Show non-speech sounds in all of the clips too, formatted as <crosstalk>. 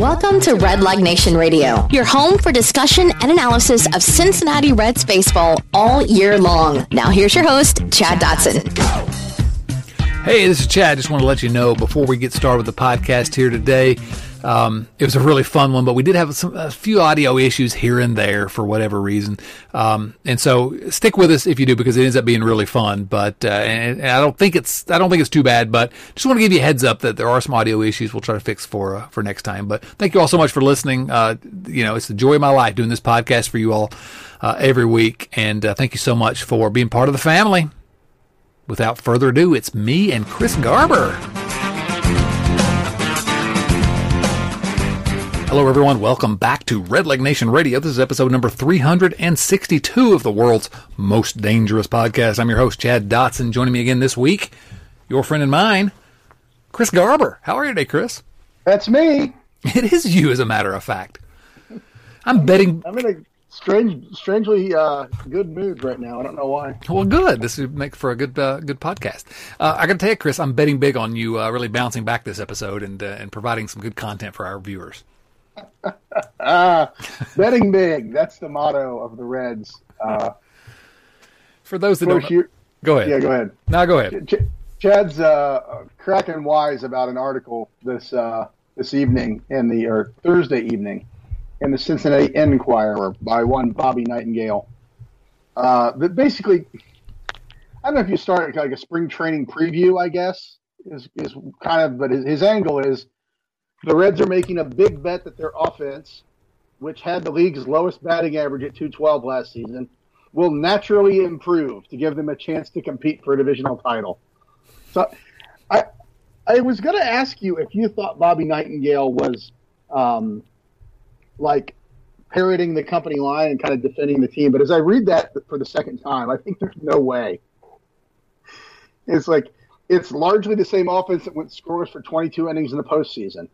Welcome to Redleg Nation Radio, your home for discussion and analysis of Cincinnati Reds baseball all year long. Now, here's your host, Chad Dotson. Hey, this is Chad. Just want to let you know before we get started with the podcast here today. Um, it was a really fun one, but we did have some, a few audio issues here and there for whatever reason. Um, and so stick with us if you do because it ends up being really fun. But uh, and, and, I don't think it's I don't think it's too bad. But just want to give you a heads up that there are some audio issues we'll try to fix for uh, for next time. But thank you all so much for listening. Uh, you know, it's the joy of my life doing this podcast for you all uh, every week, and uh, thank you so much for being part of the family. Without further ado, it's me and Chris Garber. Hello, everyone. Welcome back to Redleg Nation Radio. This is episode number 362 of the world's most dangerous podcast. I'm your host, Chad Dotson. Joining me again this week, your friend and mine, Chris Garber. How are you today, Chris? That's me. <laughs> It is you, as a matter of fact. I'm betting. I'm in a strange, strangely uh, good mood right now. I don't know why. Well, good. This would make for a good, uh, good podcast. Uh, I got to tell you, Chris, I'm betting big on you uh, really bouncing back this episode and uh, and providing some good content for our viewers. Uh, <laughs> betting big. That's the motto of the Reds. Uh, For those that don't, go ahead. Yeah, go ahead. Now go ahead. Ch- Chad's uh, cracking wise about an article this uh, this evening in the or Thursday evening in the Cincinnati Enquirer by one Bobby Nightengale. Uh, that basically, I don't know if you start like a spring training preview. I guess is is kind of, but his, his angle is the Reds are making a big bet that their offense, which had the league's lowest batting average at 212 last season, will naturally improve to give them a chance to compete for a divisional title. So I I was going to ask you if you thought Bobby Nightengale was um, like parroting the company line and kind of defending the team, but as I read that for the second time, I think there's no way. It's like it's largely the same offense that went scoreless for 22 innings in the postseason.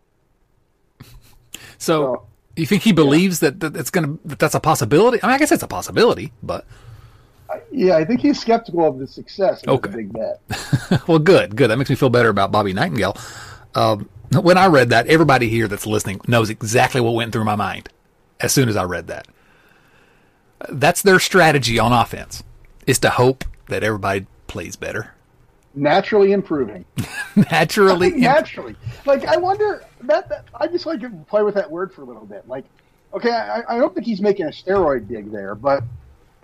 So, you think he believes yeah. that, that it's going to that that's a possibility? I mean, I guess it's a possibility, but yeah, I think he's skeptical of the success of okay. the big bet. <laughs> well, good, good. That makes me feel better about Bobby Nightengale. Um, when I read that, everybody here that's listening knows exactly what went through my mind as soon as I read that. That's their strategy on offense is to hope that everybody plays better naturally improving. <laughs> naturally, naturally. Like I wonder that, that, I just like to play with that word for a little bit. Like, okay, I, I don't think he's making a steroid dig there, but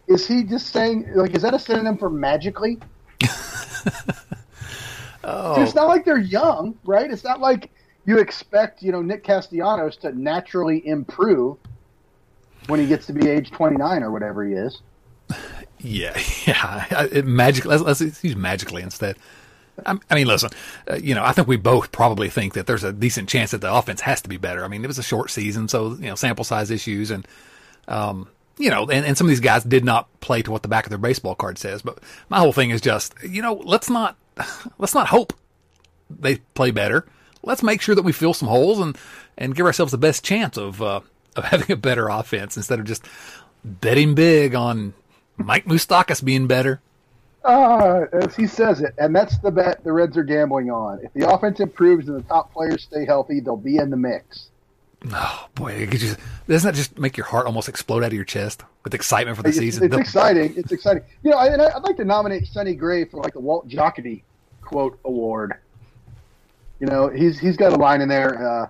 is he just saying like is that a synonym for magically? <laughs> oh. It's not like they're young, right? It's not like you expect you know Nick Castellanos to naturally improve when he gets to be age twenty nine or whatever he is. Yeah, <laughs> yeah. It magically, let's, let's use magically instead. I, mean, listen, uh, you know, I think we both probably think that there's a decent chance that the offense has to be better. I mean, it was a short season, so you know, sample size issues, and um, you know, and, and some of these guys did not play to what the back of their baseball card says. But my whole thing is just, you know, let's not <laughs> let's not hope they play better. Let's make sure that we fill some holes and and give ourselves the best chance of uh, of <laughs> having a better offense instead of just betting big on Mike Moustakas being better. Uh, as he says it, and that's the bet the Reds are gambling on. If the offense improves and the top players stay healthy, they'll be in the mix. Oh boy, just, doesn't that just make your heart almost explode out of your chest with excitement for the it's, season? It's exciting. It's exciting. You know, I, would like to nominate Sonny Gray for like the Walt Jocketty quote award. You know, he's he's got a line in there. Uh,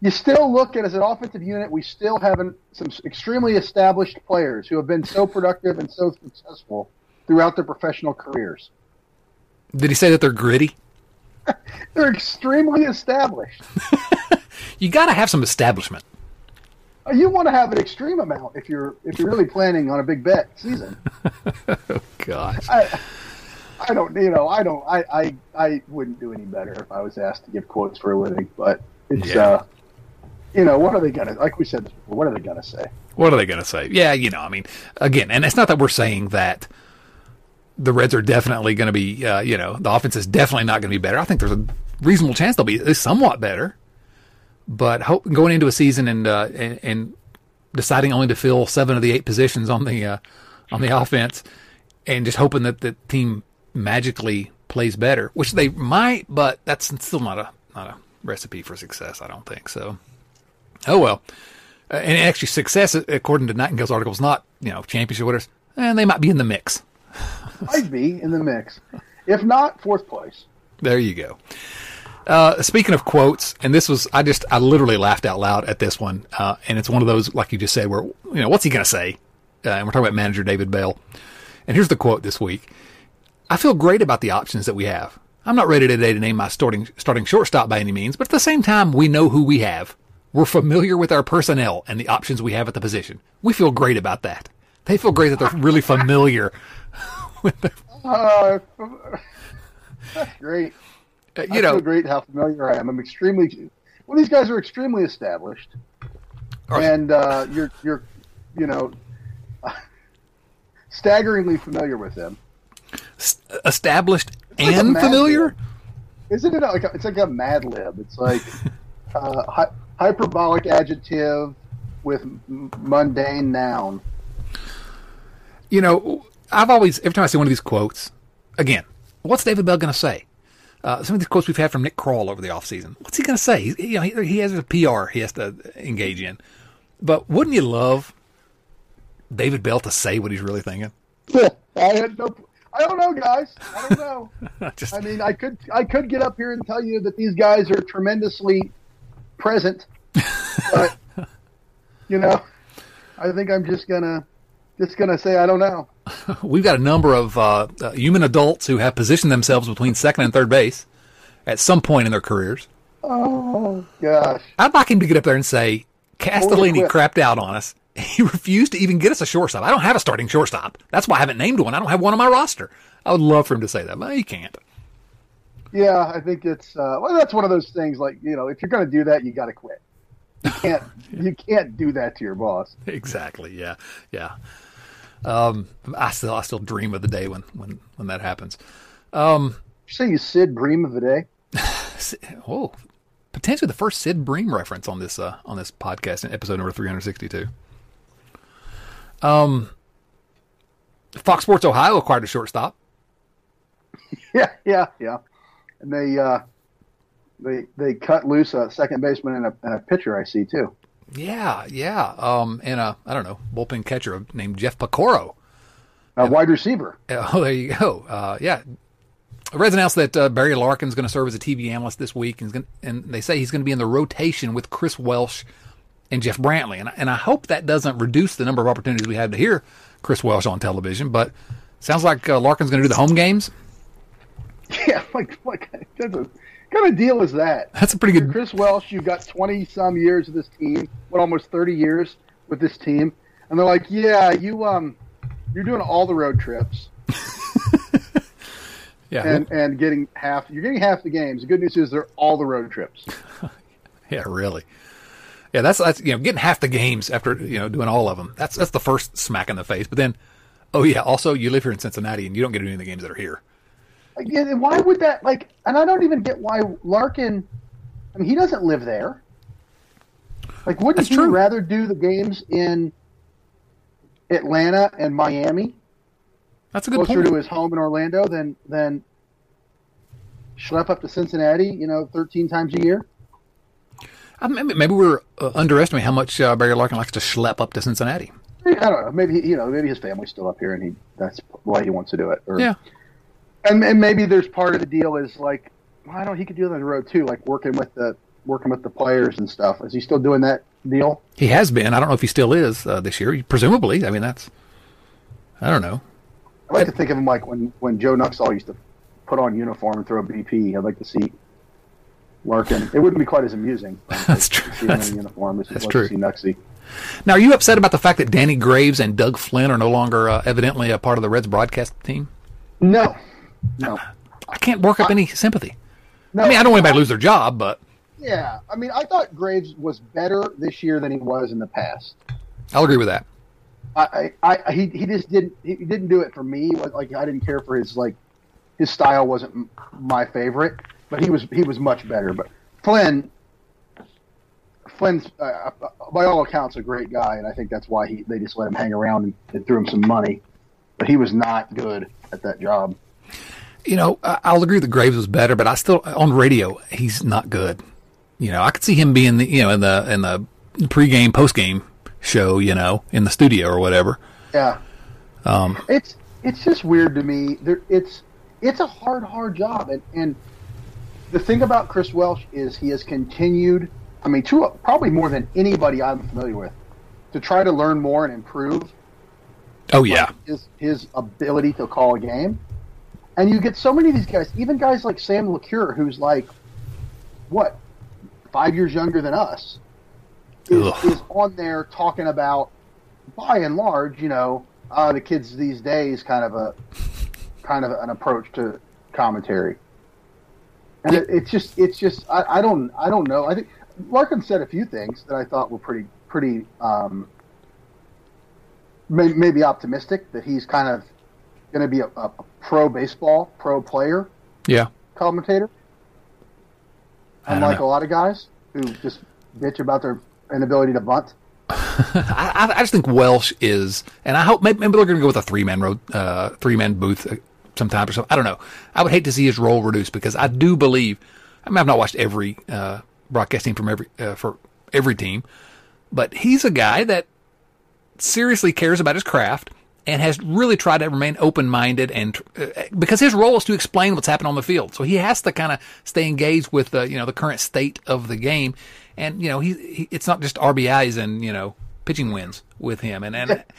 you still look at as an offensive unit, we still have an, some extremely established players who have been so productive and so successful throughout their professional careers. Did he say that they're gritty? <laughs> they're extremely established. <laughs> you got to have some establishment. Uh, you want to have an extreme amount if you're if you're really planning on a big bet season. <laughs> oh gosh. I, I don't, you know, I don't, I, I, I wouldn't do any better if I was asked to give quotes for a living, but it's, yeah. uh, you know, what are they going to, like we said before, what are they going to say? What are they going to say? Yeah, you know, I mean, again, and it's not that we're saying that the Reds are definitely going to be, uh, you know, the offense is definitely not going to be better. I think there's a reasonable chance they'll be somewhat better. But hope, going into a season and, uh, and, and deciding only to fill seven of the eight positions on the uh, on the offense, and just hoping that the team magically plays better, which they might, but that's still not a not a recipe for success. I don't think so. Oh well, uh, and actually, success according to Nightengale's article is not you know championship winners, and they might be in the mix. <laughs> I'd be in the mix, if not fourth place. There you go. Uh, speaking of quotes, and this was, I just, I literally laughed out loud at this one. Uh, and it's one of those, like you just said, where, you know, what's he going to say? Uh, and we're talking about manager David Bell. And here's the quote this week. I feel great about the options that we have. I'm not ready today to name my starting, starting shortstop by any means, but at the same time, we know who we have. We're familiar with our personnel and the options we have at the position. We feel great about that. They feel great that they're really familiar <laughs> with the, Uh, <laughs> that's great. uh, I you know, feel great how familiar I am. I'm extremely. Well, these guys are extremely established, and uh, you're you're you know <laughs> staggeringly familiar with them. s- established like and familiar. lib. Isn't it like a, it's like a Mad Lib? It's like uh, hyperbolic adjective with mundane noun. You know, I've always, every time I see one of these quotes, again, what's David Bell going to say? Uh, some of these quotes we've had from Nick Krall over the offseason. What's he going to say? He, you know, he, he has a PR he has to engage in. But wouldn't you love David Bell to say what he's really thinking? <laughs> I had no. I don't know, guys. I don't know. <laughs> Just, I mean, I could I could get up here and tell you that these guys are tremendously present, <laughs> but you know, I think I'm just gonna just gonna say I don't know. <laughs> we've got a number of uh, uh, human adults who have positioned themselves between second and third base at some point in their careers. Oh gosh, I'd like him to get up there and say, Castellini crapped out on us. <laughs> He refused to even get us a shortstop. I don't have a starting shortstop. That's why I haven't named one. I don't have one on my roster. I would love for him to say that, but he can't. Yeah, I think it's uh, well, that's one of those things. Like you know, if you're gonna do that, you got to quit. You can't <laughs> you can't do that to your boss. Exactly. Yeah. Yeah. Um, I still, I still dream of the day when, when, when that happens. You say you Sid Bream of the day. <laughs> Oh, potentially the first Sid Bream reference on this, uh, on this podcast in episode number 362. Um, Fox Sports Ohio acquired a shortstop. <laughs> Yeah, yeah, yeah. And they uh, they they cut loose a second baseman and a, and a pitcher. I see too. Yeah, yeah. Um, and a I don't know bullpen catcher named Jeff Pecoro. A wide receiver. <laughs> Oh, there you go. Uh, yeah. Reds announced that uh, Barry Larkin's going to serve as a TV analyst this week, and, gonna, and they say he's going to be in the rotation with Chris Welsh and Jeff Brantley. And, I- and I hope that doesn't reduce the number of opportunities we have to hear Chris Welsh on television. But sounds like uh, Larkin's going to do the home games. <laughs> Like like that's a, what kind of deal is that? That's a pretty good. Chris Welsh, you've got twenty some years of this team, what almost thirty years with this team, and they're like, yeah, you um, you're doing all the road trips <laughs> Yeah, and and getting half. You're getting half the games. The good news is they're all the road trips. <laughs> yeah, really. Yeah, that's that's you know getting half the games after you know doing all of them. That's that's the first smack in the face. But then, oh yeah, also you live here in Cincinnati and you don't get to do any of the games that are here. And why would that like? And I don't even get why Larkin. I mean, he doesn't live there. Like, wouldn't That's he true. rather do the games in Atlanta and Miami That's a good closer point. to his home in Orlando than than schlep up to Cincinnati? You know, thirteen times a year. I mean, maybe we're uh, underestimating how much uh, Barry Larkin likes to schlep up to Cincinnati. I don't know. Maybe you know. Maybe his family's still up here, and he that's why he wants to do it. Or, Yeah, and, and maybe there's part of the deal is like, I don't. He could do it on the road too, like working with the working with the players and stuff. Is he still doing that deal? he has been. I don't know if he still is uh, this year. Presumably, I mean that's. I don't know. I like to think of him like when when Joe Nuxhall used to put on uniform and throw a BP. I'd like to see Larkin. It wouldn't be quite as amusing. <laughs> That's true. To see him in uniform as That's true. to see Nuxie. Now, are you upset about the fact that Danny Graves and Doug Flynn are no longer uh, evidently a part of the Reds broadcast team? No, no, I can't work up any sympathy. no. I mean, I don't want anybody to lose their job, but Yeah, I mean, I thought Graves was better this year than he was in the past. I'll agree with that. I, I, I he, he just didn't he didn't do it for me. Like- Like I didn't care for his like his style wasn't my favorite, but he was he was much better. But Flynn, Flynn's uh, uh, by all accounts a great guy, and I think that's why he they just let him hang around and, and threw him some money. But he was not good at that job. You know, I'll agree that Graves was better, but I still on radio he's not good. You know, I could see him being the you know in the in the pregame, postgame show, you know, in the studio or whatever. Yeah. Um, It's it's just weird to me. There, it's it's a hard, hard job, and and the thing about Chris Welsh is he has continued. I mean, to probably more than anybody I'm familiar with, to try to learn more and improve oh yeah, his his ability to call a game. And you get so many of these guys, even guys like Sam LeCure, who's like, what, five years younger than us, is, is on there talking about, by and large, you know, uh, the kids these days kind of a kind of an approach to commentary. And it, it's just, it's just, I, I don't, I don't know. I think Larkin said a few things that I thought were pretty, pretty, um, may, maybe optimistic that he's kind of going to be a, a pro baseball, pro player yeah. commentator. Unlike a lot of guys who just bitch about their inability to bunt. <laughs> I, I just think Welsh is, and I hope maybe, maybe they're going to go with a three man road, uh, three man booth uh, sometime or something. I don't know. I would hate to see his role reduced because I do believe. I mean, I've not watched every uh, broadcasting from every uh, for every team, but he's a guy that seriously cares about his craft and has really tried to remain open minded and uh, because his role is to explain what's happening on the field, so he has to kind of stay engaged with the you know the current state of the game, and you know he, he it's not just RBIs and you know pitching wins with him, and and. <laughs>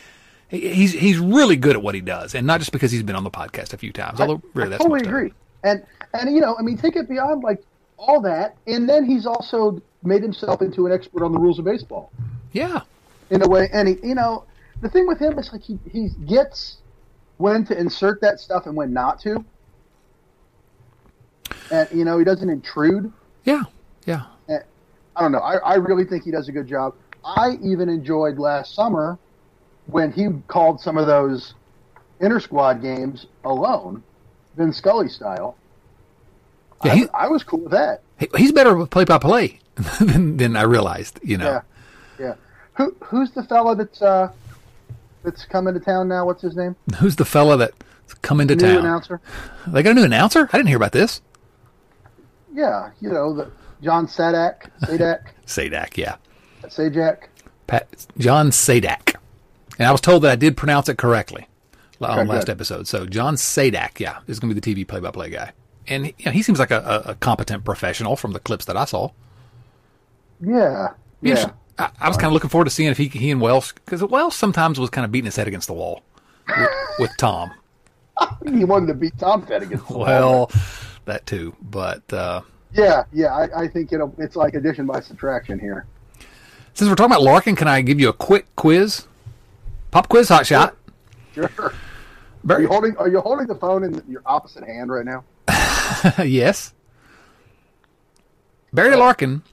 He's he's really good at what he does, and not just because he's been on the podcast a few times. Although really, I that's totally most of it. agree. And and you know, I mean, take it beyond like all that, and then he's also made himself into an expert on the rules of baseball Yeah, in a way. And he, you know, the thing with him is like he he gets when to insert that stuff and when not to. And you know, he doesn't intrude. yeah, yeah. And I don't know. I, I really think he does a good job. I even enjoyed last summer when he called some of those inter squad games alone, Vin Scully style. Yeah, I, he- I was cool with that. He's better with play by play than than I realized. You know, Yeah, yeah. Who who's the fella that's uh, that's coming to town now? What's his name? <laughs> who's the fella that's come into New town? announcer. They got a new announcer. I didn't hear about this. Yeah, you know the John Sadak, Sadak, Sadak, <laughs> yeah, Sajak. Pat, John Sadak, and I was told that I did pronounce it correctly on Okay, last good. episode. So John Sadak, yeah, is going to be the TV play by play guy, and you know, he seems like a, a, a competent professional from the clips that I saw. Yeah, Be yeah. I, I was kind of looking forward to seeing if he he and Welsh because Welsh sometimes was kind of beating his head against the wall with, with Tom. <laughs> He wanted to beat Tom Fed against the wall. Well, that too, but. uh Yeah, yeah. I, I think it'll, it's like addition by subtraction here. Since we're talking about Larkin, can I give you a quick quiz? Pop quiz, hot shot. Sure. Are Barry, you holding Are you holding the phone in your opposite hand right now? <laughs> yes. Barry Larkin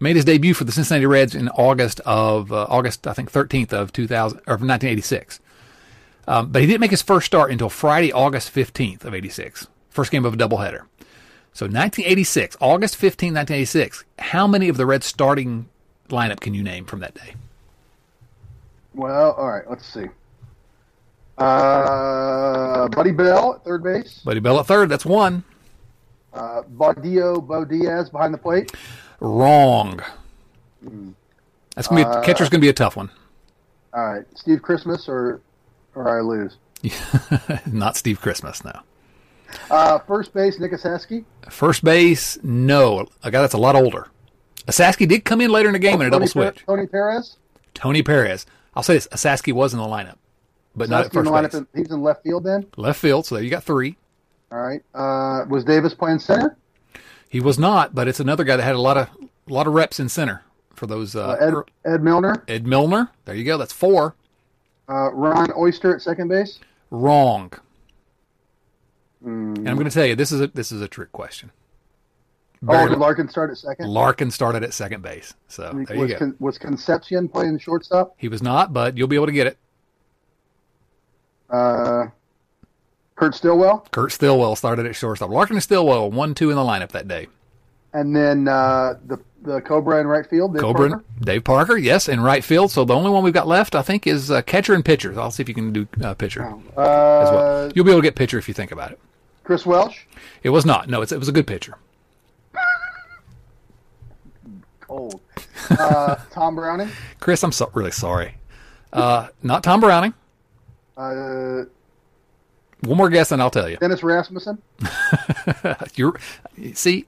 made his debut for the Cincinnati Reds in August of uh, August, I think, thirteenth of two thousand or nineteen eighty six. Um, but he didn't make his first start until Friday, August fifteenth of eighty six. First game of a doubleheader. So 1986, August 15, 1986. How many of the Reds starting lineup can you name from that day? Well, all right. Let's see. Uh, Buddy Bell at third base. Buddy Bell at third. That's one. Uh, Baudilio Bo Diaz behind the plate. Wrong. That's gonna be a, catcher's gonna be a tough one. All right. Steve Christmas or or I lose. <laughs> Not Steve Christmas now. Uh, first base Nick Esasky. First base, no. A guy that's a lot older. Esasky did come in later in the game in a double Tony Per- switch. Tony Perez. Tony Perez. I'll say this: Esasky was in the lineup, but not at in first the lineup base. in- he's in left field then. Left field. So there you got three. All right. Uh, was Davis playing center? He was not, but it's another guy that had a lot of a lot of reps in center for those. Uh, Uh, Ed Ed Milner. Ed Milner. There you go. That's four. Uh, Ron Oester at second base. Wrong. Hmm. And I'm going to tell you this is a this is a trick question. Oh, did Larkin start at second? Larkin started at second base. So there you was, go. Con- was Concepcion playing shortstop? He was not, but you'll be able to get it. Uh, Kurt Stillwell, Kurt Stillwell started at shortstop. Larkin and Stillwell one two in the lineup that day. and then uh, the the Cobra in right field. Dave Cobra, Parker? Dave Parker, yes, in right field. So the only one we've got left, I think, is uh, catcher and pitcher. I'll see if you can do uh, pitcher Uh, as well. You'll be able to get pitcher if you think about it. Chris Welsh. It was not. No, it's, it was a good pitcher. <laughs> Cold. Uh, Tom Browning. <laughs> Chris, I'm so, really sorry. Uh, not Tom Browning. One more guess, and I'll tell you. Dennis Rasmussen. <laughs> You're see,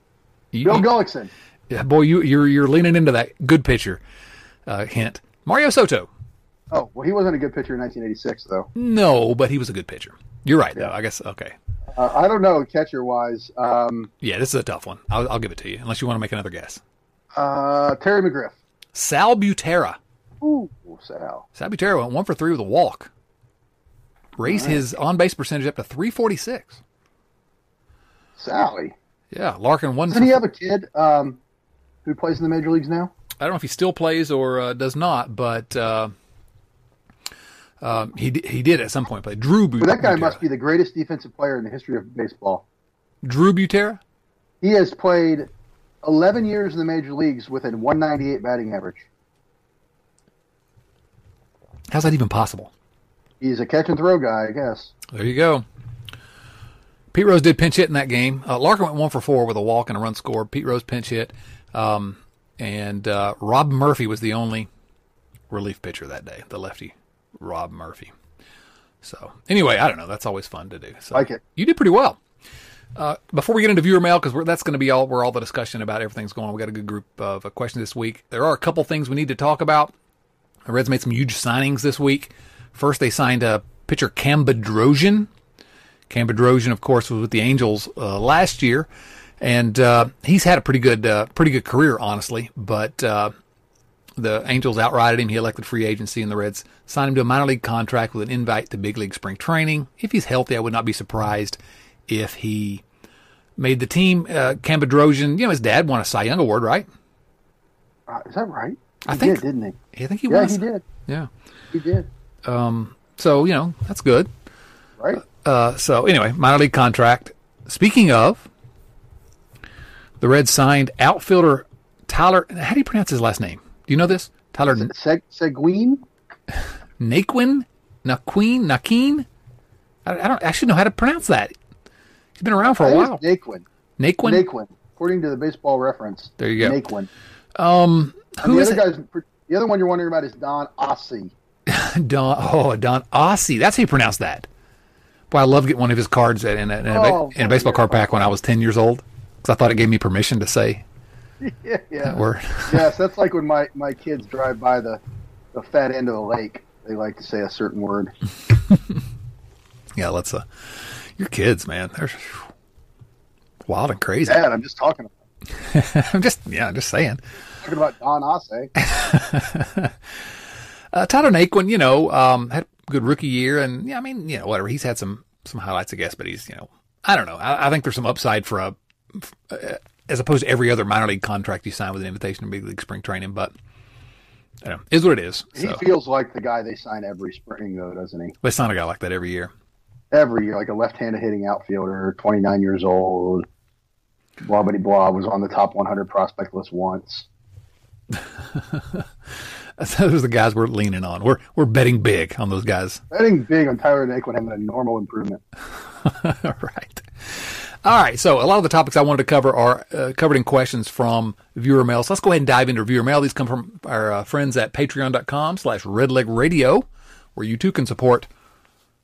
you, Bill Gullickson. yeah, boy, you you're you're leaning into that good pitcher uh, hint. Mario Soto. Oh, well, he wasn't a good pitcher in 1986, though. No, but he was a good pitcher. You're right, though. I guess okay. Uh, I don't know catcher wise. Um, Yeah, this is a tough one. I'll, I'll give it to you, unless you want to make another guess. uh, Terry McGriff. Sal Butera. Ooh, Sal. Sal Butera went one for three with a walk. Raised his on base percentage up to 346. Sally. Yeah, Larkin one. Doesn't he have a kid um, who plays in the major leagues now? I don't know if he still plays or uh, does not, but uh, um, he he did at some point play. Drew Butera. But that guy must be the greatest defensive player in the history of baseball. Drew Butera. He has played 11 years in the major leagues with a 198 batting average. How's that even possible? He's a catch and throw guy, I guess. There you go. Pete Rose did pinch hit in that game. Uh, Larkin went one for four with a walk and a run scored. Pete Rose pinch hit, um, and uh, Rob Murphy was the only relief pitcher that day. The lefty, Rob Murphy. So anyway, I don't know. That's always fun to do. So Like it. You did pretty well. Uh, before we get into viewer mail, because that's going to be all where all the discussion about everything's going on. We got a good group of uh, questions this week. There are a couple things we need to talk about. The Reds made some huge signings this week. First, they signed a pitcher Cam Bedrosian. Cam Bedrosian, of course, was with the Angels uh, last year, and uh, he's had a pretty good, uh, pretty good career, honestly. But uh, the Angels outrighted him. He elected free agency, and the Reds signed him to a minor league contract with an invite to big league spring training. If he's healthy, I would not be surprised if he made the team. Uh, Cam Bedrosian, you know, his dad won a Cy Young Award, right? Uh, is that right? I think- did, didn't he? I think he Yeah, was. he did. Yeah. He did. So you know that's good. Right? Uh, so anyway, minor league contract. Speaking of, the Reds signed outfielder Tyler. How do you pronounce his last name? Do you know this? Tyler Seg- Seguin? Naquin, Naquin, Naquin. I, I don't actually know how to pronounce that. He's been around for a while. Naquin. Naquin. Naquin. According to the baseball reference. There you go. Naquin. Um, who the is other it? guy's the other one you're wondering about is Don Ossie. Don. Oh, Don Ossie. That's how you pronounce that. Boy, I love getting one of his cards in a, in a, in a, Oh, in a baseball card pack when I was ten years old because I thought it gave me permission to say <laughs> Yeah, yeah. that word. <laughs> yes, that's like when my, my kids drive by the, the fat end of the lake. They like to say a certain word. <laughs> Yeah, let's. Uh, your kids, man, they're wild and crazy. Dad, I'm just talking about, I'm just, yeah, I'm just saying. talking about Don Ossie. Uh, Tyler Naquin, you know, um, had a good rookie year, and yeah, I mean, you know, whatever. He's had some some highlights, I guess, but he's, you know, I don't know. I, I think there's some upside for a, uh, as opposed to every other minor league contract you sign with an invitation to big league spring training. But I don't know, is what it is. He So feels like the guy they sign every spring, though, doesn't he? they sign a guy like that every year. Every year, like a left-handed hitting outfielder, 29 years old, blah blah blah, was on the top 100 prospect list once. <laughs> <laughs> Those are the guys we're leaning on. We're we're betting big on those guys. Betting big on Tyler Naquin having a normal improvement. All <laughs> right. All right. So a lot of the topics I wanted to cover are uh, covered in questions from viewer mail. So let's go ahead and dive into viewer mail. These come from our uh, friends at patreon.com slash redleg radio, where you too can support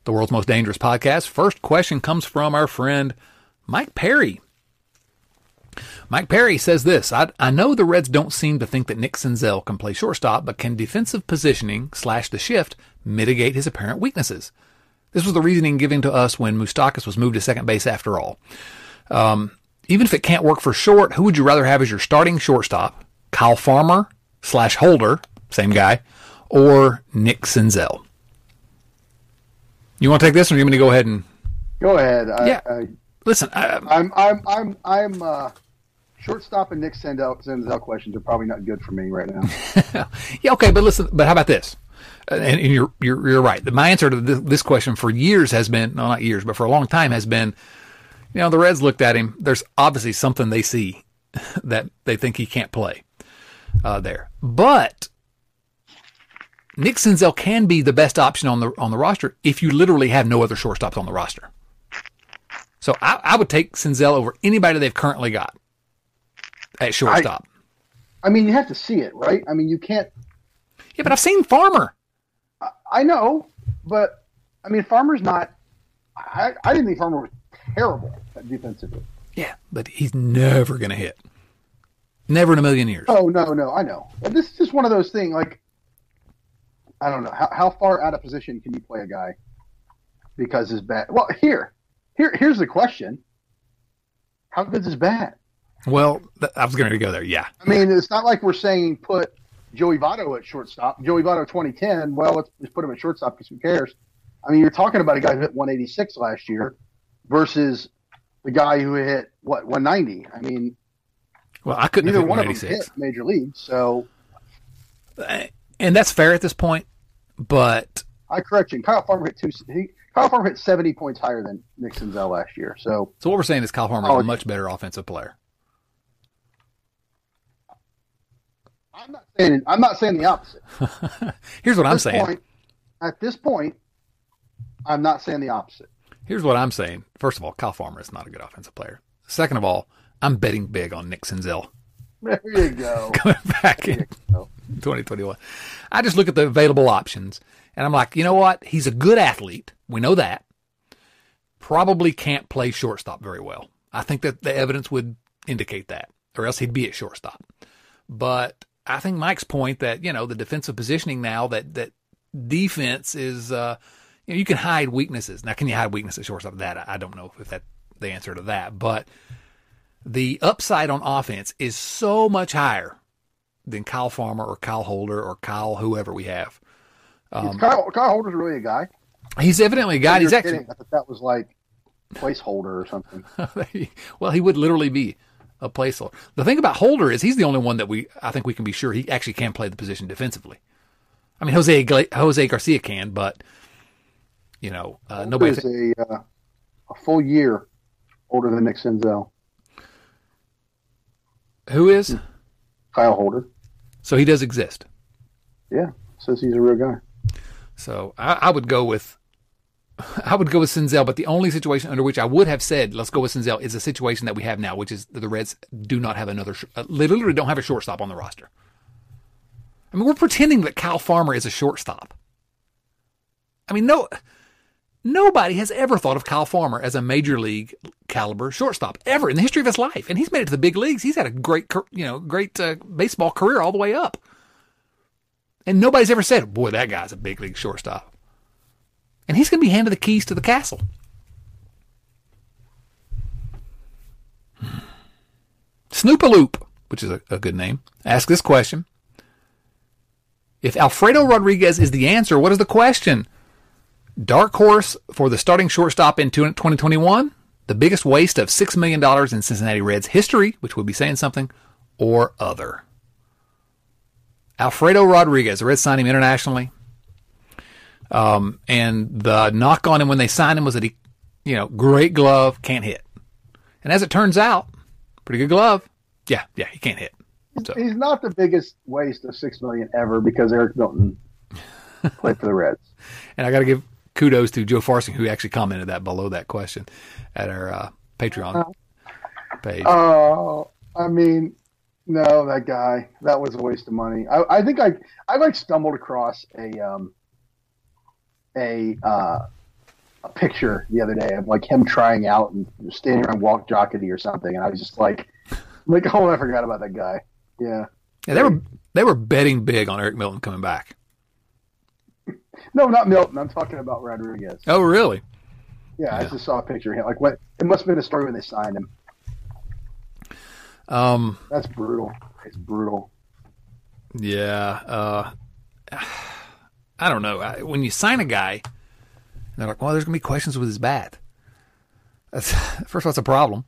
the world's most dangerous podcast. First question comes from our friend Mike Perry. Mike Perry says this I, I know the Reds don't seem to think that Nick Senzel can play shortstop, but can defensive positioning slash the shift mitigate his apparent weaknesses? This was the reasoning given to us when Moustakas was moved to second base after all. Um, even if it can't work for short, who would you rather have as your starting shortstop? Kyle Farmer slash Holder, same guy, or Nick Senzel? You want to take this, or you want me to go ahead and Go ahead. I, Yeah. I, listen? I, I'm I'm I'm I'm uh, shortstop and Nick Senzel questions are probably not good for me right now. <laughs> Yeah, okay, but listen, but how about this? And, and you're, you're you're right. My answer to this, this question for years has been, no, not years, but for a long time has been, you know, the Reds looked at him. There's obviously something they see <laughs> that they think he can't play uh, there, but Nick Senzel can be the best option on the on the roster if you literally have no other shortstops on the roster. So I, I would take Senzel over anybody they've currently got at shortstop. I mean, you have to see it, right? I mean, you can't. Yeah, but I've seen Farmer. I, I know, but I mean, Farmer's not. I, I didn't think Farmer was terrible defensively. Yeah, but he's never going to hit. Never in a million years. Oh no, no, I know. This is just one of those things. Like, I don't know how how far out of position can you play a guy because his bat. Well, here, here, here's the question: How good is his bat? Well, th- I was going to go there. Yeah. I mean, it's not like we're saying put Joey Votto at shortstop. Joey Votto 2010. Well, let's just put him at shortstop because who cares? I mean, you're talking about a guy who hit 186 last year versus the guy who hit what 190. I mean, well, I couldn't hit one of them hit major league. So And that's fair at this point, but I correct you. Kyle Farmer hit two. He, Kyle Farmer hit 70 points higher than Nick Senzel last year. So so what we're saying is Kyle Farmer Oh, is a much better offensive player. I'm not saying I'm not saying the opposite. <laughs> Here's what At I'm saying. point, at this point, I'm not saying the opposite. Here's what I'm saying. First of all, Kyle Farmer is not a good offensive player. Second of all, I'm betting big on Nick Senzel <laughs> There you go. <laughs> coming back in 2021. I just look at the available options and I'm like, you know what? He's a good athlete. We know that. Probably can't play shortstop very well. I think that the evidence would indicate that, or else he'd be at shortstop. But I think Mike's point that, you know, the defensive positioning now that, that defense is, uh, you know, you can hide weaknesses. Now, can you hide weaknesses at shortstop? That I I don't know if that the answer to that, but the upside on offense is so much higher than Kyle Farmer or Kyle Holder or Kyle whoever we have. Um, Kyle, Kyle Holder's really a guy. He's evidently a guy. He's actually. I thought that was like placeholder or something. <laughs> well, he would literally be a placeholder. The thing about Holder is he's the only one that we I think we can be sure he actually can play the position defensively. I mean, Jose Jose Garcia can, but you know, uh, nobody. is a uh, a full year older than Nick Senzel. who is? Kyle Holder. So he does exist. Yeah, says he's a real guy. So I, I would go with I would go with Senzel, but the only situation under which I would have said let's go with Senzel is the situation that we have now, which is the Reds do not have another. Uh, they literally don't have a shortstop on the roster. I mean, we're pretending that Kyle Farmer is a shortstop. I mean, no, nobody has ever thought of Kyle Farmer as a major league caliber shortstop ever in the history of his life, and he's made it to the big leagues. He's had a great, you know, great uh, baseball career all the way up, and nobody's ever said, "Boy, that guy's a big league shortstop." And he's going to be handed the keys to the castle. Snoopaloop, which is a, a good name, ask this question. If Alfredo Rodriguez is the answer, what is the question? Dark horse for the starting shortstop in 2021, the biggest waste of $6 million in Cincinnati Reds history, which would be saying something, or other. Alfredo Rodriguez, the Reds signed him internationally. Um, and the knock on him when they signed him was that he, you know, great glove, can't hit. And as it turns out, pretty good glove. Yeah, yeah, he can't hit. So, He's not the biggest waste of six million ever because Eric Milton <laughs> played for the Reds. and I got to give kudos to Joe Farsing who actually commented that below that question at our uh, Patreon page. Oh, I mean, no, that guy. That was a waste of money. I, I think I I like stumbled across a um a uh, a picture the other day of like him trying out and standing around Walt Jocketty or something, and I was just like, like, oh, I forgot about that guy. Yeah. yeah, they were they were betting big on Eric Milton coming back. No, not Milton. I'm talking about Rodriguez. Oh, really? Yeah, I just saw a picture of him. Like, what? It must have been a story when they signed him. Um, That's brutal. It's brutal. yeah. Uh, I don't know. I, when you sign a guy, they're like, well, there's gonna be questions with his bat. That's <laughs> first of all, it's a problem.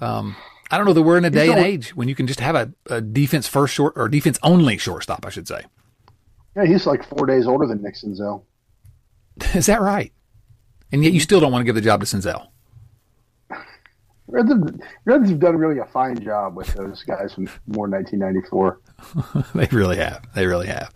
Um, I don't know that we're in a day and age when you can just have a, a defense first short or defense only shortstop, I should say. Yeah, he's like four days older than Nick Senzel. <laughs> Is that right? And yet you still don't want to give the job to Senzel. Reds have, Reds have done really a fine job with those guys from more 1994. <laughs> they really have. They really have.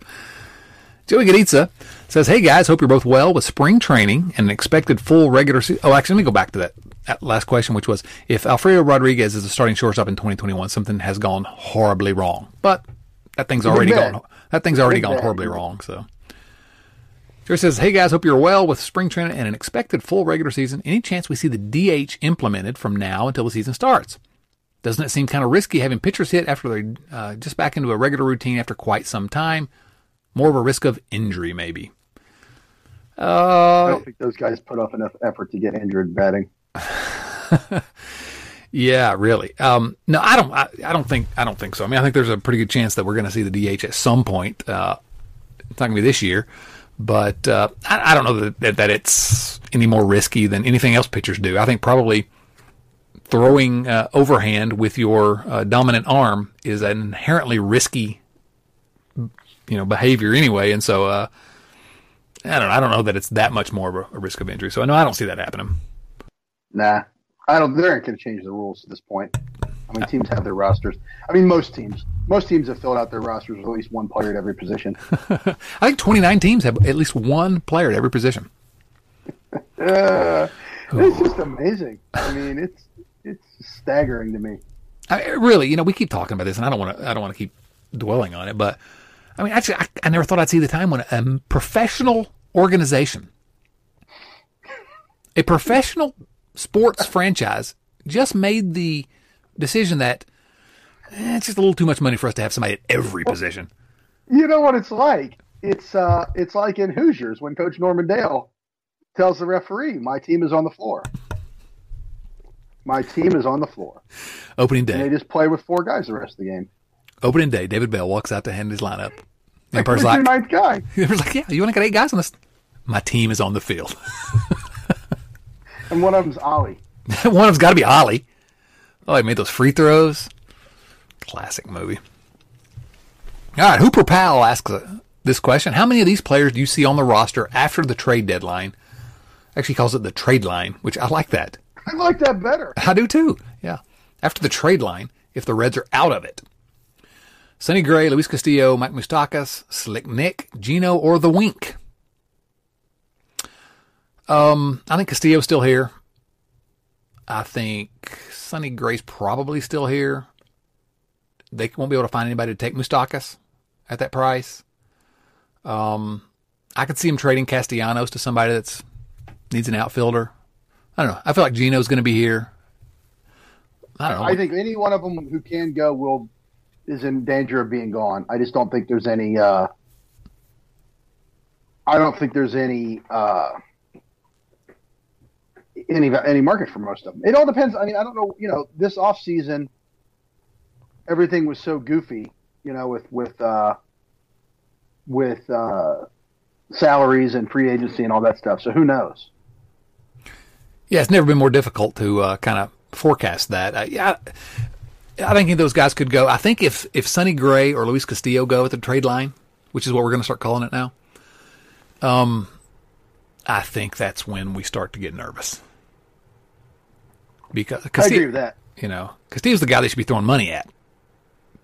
Joey Gaditza says, "Hey guys, hope you're both well with spring training and an expected full regular season." Oh, actually, let me go back to that last question, which was if Alfredo Rodriguez is a starting shortstop in 2021, something has gone horribly wrong. But that thing's already gone. That thing's already gone horribly wrong. So. Jerry says, Hey guys, hope you're well with spring training and an expected full regular season. Any chance we see the DH implemented from now until the season starts? Doesn't it seem kind of risky having pitchers hit after they're uh, just back into a regular routine after quite some time? More of a risk of injury, maybe. Uh, I don't think those guys put off enough effort to get injured batting. <laughs> yeah, really. Um, no, I don't. I, I, don't think. I don't think so. I mean, I think there's a pretty good chance that we're going to see the DH at some point. Uh, it's not going to be this year, but uh, I, I, don't know that, that it's any more risky than anything else pitchers do. I think probably throwing uh, overhand with your uh, dominant arm is an inherently risky, you know, behavior anyway. And so, uh, I don't know. I don't know that it's that much more of a, risk of injury. So I know I don't see that happening. Nah, I don't. They aren't going to change the rules at this point. I mean, teams have their rosters. I mean, most teams, most teams have filled out their rosters with at least one player at every position. <laughs> I think 29 teams have at least one player at every position. <laughs> uh, it's just amazing. I mean, it's it's staggering to me. I, really, you know, we keep talking about this, and I don't want to. I don't want to keep dwelling on it, but I mean, actually, I, I never thought I'd see the time when a professional organization, a professional sports franchise, just made the decision that eh, it's just a little too much money for us to have somebody at every position. You know what it's like? It's uh, it's like in Hoosiers when Coach Norman Dale tells the referee, "My team is on the floor." My team is on the floor. Opening day. And they just play with four guys the rest of the game. Opening day, David Bell walks out to hand his lineup. And like, like, ninth guy. <laughs> He was like, "Yeah, you want to get eight guys on this? My team is on the field." <laughs> and one of them's Ollie. <laughs> one of them's got to be Ollie. Oh, he made those free throws. Classic movie. All right, Hooper Powell asks uh, this question: How many of these players do you see on the roster after the trade deadline? Actually, calls it the trade line, which I like that. I like that better. I do too. Yeah. After the trade line, if the Reds are out of it. Sonny Gray, Luis Castillo, Mike Moustakas, Slick Nick, Geno, or the Wink. Um, I think Castillo's still here. I think Sonny Gray's probably still here. They won't be able to find anybody to take Moustakas at that price. Um, I could see him trading Castellanos to somebody that's needs an outfielder. I don't know. I feel like Geno's going to be here. I don't know. I think any one of them who can go will is in danger of being gone. I just don't think there's any. Uh, I don't think there's any uh, any any market for most of them. It all depends. I mean, I don't know. You know, this off season, everything was so goofy. You know, with with uh, with uh, salaries and free agency and all that stuff. So who knows? Yeah, it's never been more difficult to uh, kind of forecast that. Yeah, I think those guys could go. I think if if Sonny Gray or Luis Castillo go at the trade line, which is what we're going to start calling it now, um, I think that's when we start to get nervous. Because Castillo, I agree with that. You know, Castillo's the guy they should be throwing money at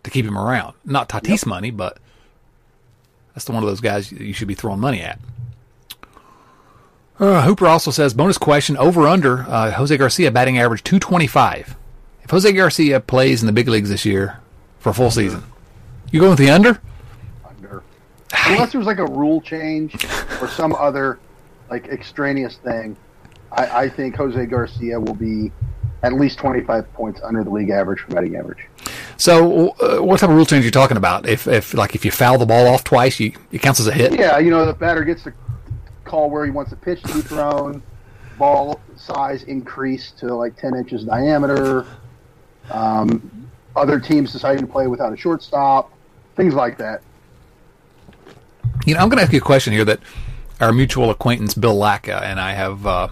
to keep him around. Not Tatis yep. money, but that's the one of those guys you should be throwing money at. Uh, Hooper also says bonus question over under uh, Jose Garcia batting average 225. If Jose Garcia plays in the big leagues this year for a full season, you going with the under? Under. Unless there's like a rule change or some other like extraneous thing, I, I think Jose Garcia will be at least 25 points under the league average for batting average. So, uh, what type of rule change are you talking about? If, if like if you foul the ball off twice, you it counts as a hit. Yeah, you know the batter gets to call where he wants the pitch to be thrown, ball size increased to like 10 inches diameter, um, other teams deciding to play without a shortstop, things like that. You know, I'm going to ask you a question here that our mutual acquaintance Bill Lacka and I have uh,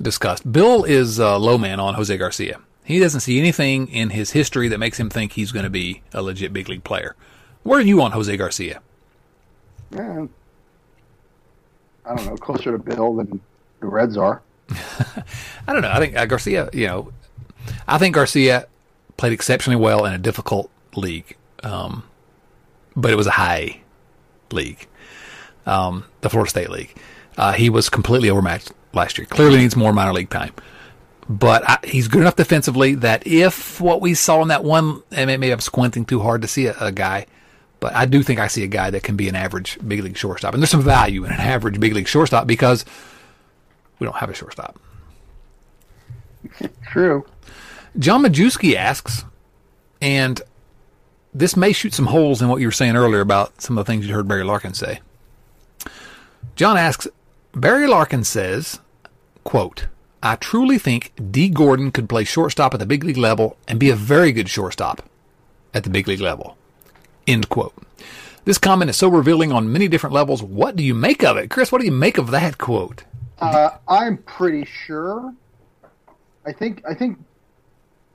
discussed. Bill is a low man on Jose Garcia. He doesn't see anything in his history that makes him think he's going to be a legit big league player. Where are you on Jose Garcia? Yeah, I don't know, closer to Bill than the Reds are. <laughs> I don't know. I think uh, Garcia, you know, I think Garcia played exceptionally well in a difficult league, um, but it was a high league, um, the Florida State League. Uh, he was completely overmatched last year. Clearly needs more minor league time. but I, he's good enough defensively that if what we saw in that one, and maybe I'm squinting too hard to see a, a, guy, but I do think I see a guy that can be an average big league shortstop. And there's some value in an average big league shortstop because we don't have a shortstop. True. John Majewski asks, and this may shoot some holes in what you were saying earlier about some of the things you heard Barry Larkin say. John asks, Barry Larkin says, quote, I truly think Dee Gordon could play shortstop at the big league level and be a very good shortstop at the big league level. End quote. This comment is so revealing on many different levels. What do you make of it? Chris, what do you make of that quote? Uh, I'm pretty sure. I think I think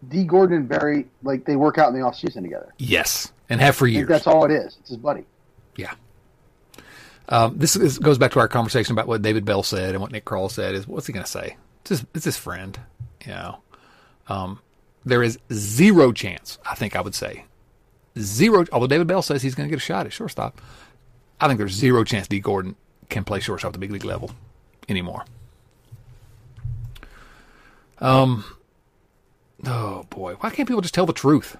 Dee Gordon and Barry like they work out in the off season together. Yes, and have for years. that's all it is. It's his buddy. Yeah. Um, this is, goes back to our conversation about what David Bell said and what Nick Krall said. Is what's he going to say? It's his, it's his friend. You know, um, there is zero chance. I think I would say zero. Although David Bell says he's going to get a shot at shortstop, I think there's zero chance Dee Gordon can play shortstop at the big league level anymore. Um. Oh boy, why can't people just tell the truth?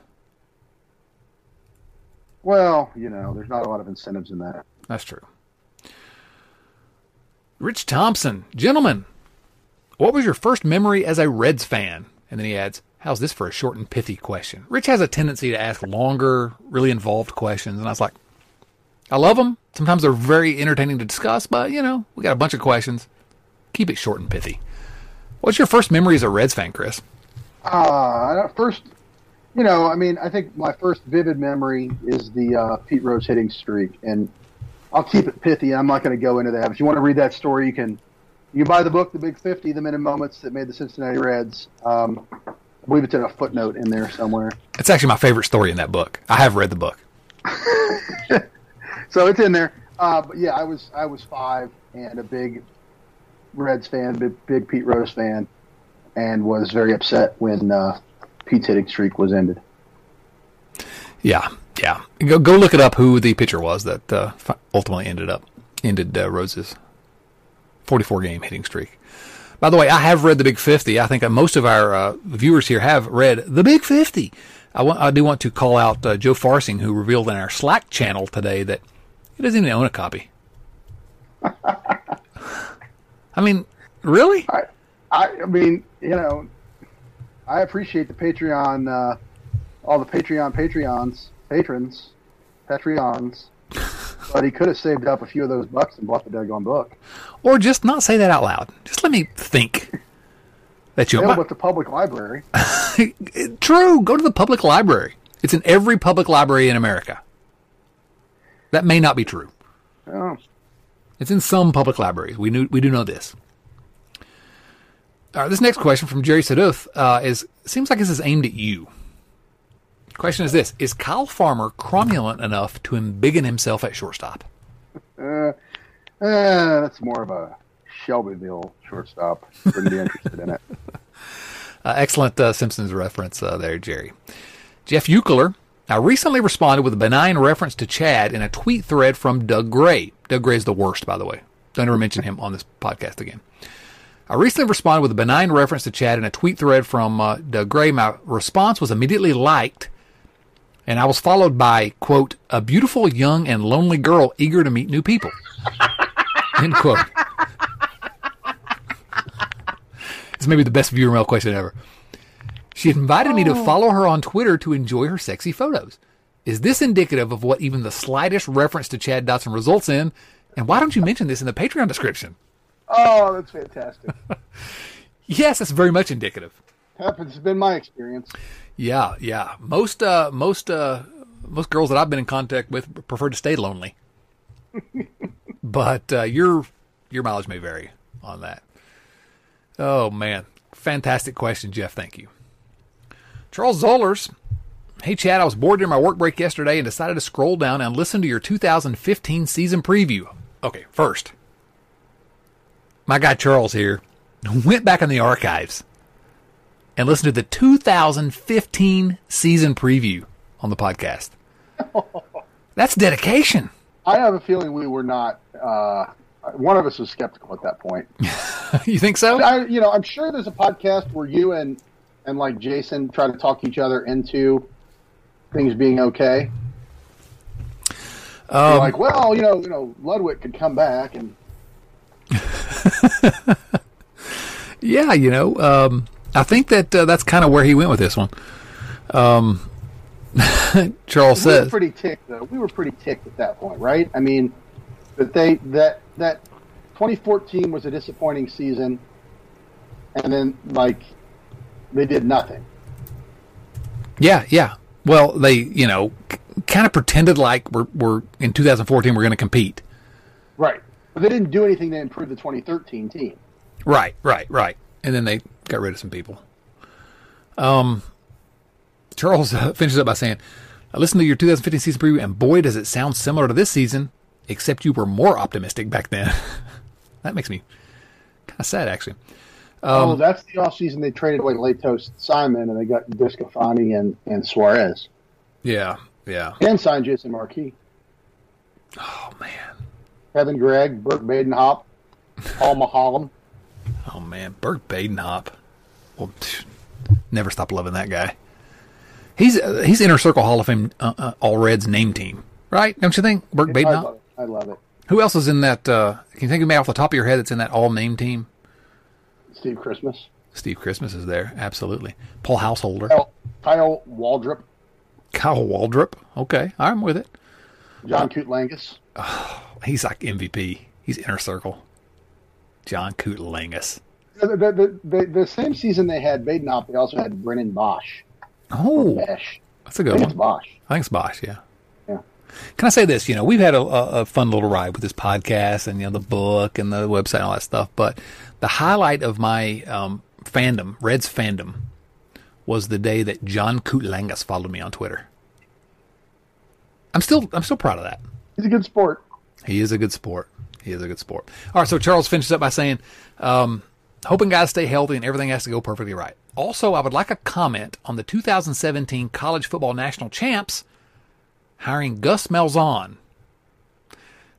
Well, you know, there's not a lot of incentives in that. That's true. Rich Thompson, gentlemen, what was your first memory as a Reds fan? And then he adds, How's this for a short and pithy question? Rich has a tendency to ask longer, really involved questions. And I was like, I love them. Sometimes they're very entertaining to discuss, but, you know, we got a bunch of questions. Keep it short and pithy. What's your first memory as a Reds fan, Chris? Uh, first, you know, I mean, I think my first vivid memory is the uh, Pete Rose hitting streak. And I'll keep it pithy. I'm not going to go into that. If you want to read that story, you can you can buy the book, The Big 50, The Minute Moments That Made the Cincinnati Reds. Um, I believe it's in a footnote in there somewhere. It's actually my favorite story in that book. I have read the book. <laughs> so it's in there. Uh, but yeah, I was I was five and a big Reds fan, big, big Pete Rose fan, and was very upset when uh, Pete's hitting streak was ended. Yeah, yeah. Go go look it up. Who the pitcher was that uh, ultimately ended up ended uh, Rose's 44 game hitting streak. By the way, I have read the Big 50. I think most of our uh, viewers here have read the Big 50. I, want, I do want to call out uh, Joe Farsing, who revealed in our Slack channel today that he doesn't even own a copy. <laughs> I mean, really? I, I, mean, you know, I appreciate the Patreon, uh, all the Patreon Patreons, patrons, Patreons but he could have saved up a few of those bucks and bought the daggone book. Or just not say that out loud. Just let me think. <laughs> That you available at the public library. <laughs> True. Go to the public library. It's in every public library in America. That may not be true. Oh. It's in some public libraries. We knew we do know this. All right, this next question from Jerry Saduth uh, is seems like this is aimed at you. Question is this: Is Kyle Farmer cromulent enough to embiggen himself at shortstop? Uh, uh, that's more of a Shelbyville shortstop. Wouldn't be interested in it. <laughs> Uh, excellent uh, Simpsons reference uh, there, Jerry. Jeff Eucler I recently responded with a benign reference to Chad in a tweet thread from Doug Gray. Doug Gray is the worst, by the way. Don't ever mention him on this podcast again. I recently responded with a benign reference to Chad in a tweet thread from uh, Doug Gray. My response was immediately liked and I was followed by, quote, a beautiful, young, and lonely girl eager to meet new people. <laughs> End quote. it's maybe the best viewer mail question ever. She invited oh. me to oh. follow her on Twitter to enjoy her sexy photos. Is this indicative of what even the slightest reference to Chad Dotson results in? And why don't you mention this in the Patreon description? Oh, that's fantastic. <laughs> yes, that's very much indicative. It's been my experience. Yeah, yeah. Most uh most uh most girls that I've been in contact with prefer to stay lonely. <laughs> but uh, your your mileage may vary on that. Oh man, fantastic question, Jeff. Thank you. Charles Zollers. Hey Chad, I was bored during my work break yesterday and decided to scroll down and listen to your 2015 season preview. Okay, first, my guy Charles here went back in the archives and listened to the 2015 season preview on the podcast. <laughs> That's dedication. I have a feeling we were not. Uh, one of us was skeptical at that point. <laughs> you think so? I, you know, I'm sure there's a podcast where you and and like Jason try to talk each other into things being okay. Um, like, well, you know, you know, Ludwick could come back, and <laughs> <laughs> yeah, you know, um, I think that uh, that's kind of where he went with this one. Um, <laughs> Charles we were pretty ticked though. We were pretty ticked at that point, right? I mean, that they that that 2014 was a disappointing season, and then like they did nothing. yeah, yeah. Well, they, you know, c- kind of pretended like we're, we're in 2014 we're going to compete. But they didn't do anything to improve the 2013 team. Right, right, right. And then they got rid of some people. Um, Charles uh, finishes up by saying, I listened to your 2015 season preview, and boy, does it sound similar to this season, except you were more optimistic back then. <laughs> that makes me kind of sad, actually. oh, that's the offseason they traded away Latos Simon, and they got DeSclafani and, and Suarez. Yeah, yeah. And signed Jason Marquis. Oh, man. Kevin Gregg, Burke Badenhop, Paul Maholm. Oh, man. Bert Badenhop. Well, phew, never stop loving that guy. He's uh, he's Inner Circle Hall of Fame uh, uh, All Reds name team, right? Don't you think? Bert I Badenhop? love. I love it. Who else is in that? Uh, can you think of me off the top of your head that's in that all name team? Steve Christmas. Steve Christmas is there, absolutely. Paul Householder, Kyle, Kyle Waldrop, Kyle Waldrop. Okay, I'm with it. John Kutlangus. <sighs> He's like MVP. He's inner circle. John Kutlangus. The, the, the, the, same season they had Badenhop, they also had Brennan Boesch. Oh, that's a good think it's one. Boesch. Thanks, Boesch. Yeah. Yeah. Can I say this? You know, we've had a, a, fun little ride with this podcast and you know the book and the website and all that stuff. But the highlight of my um, fandom, Reds fandom, was the day that John Kutlangus followed me on Twitter. I'm still I'm still proud of that. He's a good sport. He is a good sport. He is a good sport. All right, so Charles finishes up by saying, um, hoping guys stay healthy and everything has to go perfectly right. Also, I would like a comment on the 2017 College Football National Champs hiring Gus Malzahn.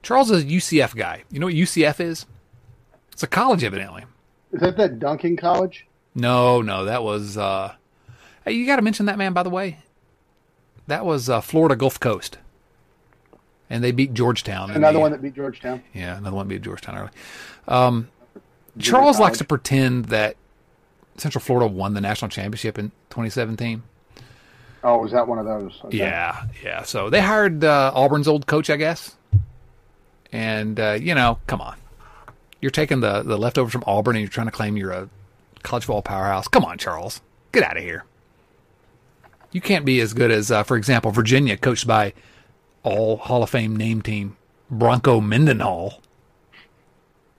Charles is a UCF guy. You know what UCF is? It's a college, evidently. Is that that dunking college? No, no, that was. Uh, hey, you got to mention that man, by the way. That was uh, Florida Gulf Coast, and they beat Georgetown. Another the- one that beat Georgetown. Yeah, another one beat Georgetown early. Um, Charles likes to pretend that Central Florida won the national championship in 2017. Oh, was that one of those? Okay. Yeah, yeah. So they hired uh, Auburn's old coach, I guess. And uh, you know, come on, you're taking the the leftovers from Auburn and you're trying to claim you're a college football powerhouse. Come on, Charles, get out of here. You can't be as good as, uh, for example, Virginia, coached by all Hall of Fame name team Bronco Mendenhall.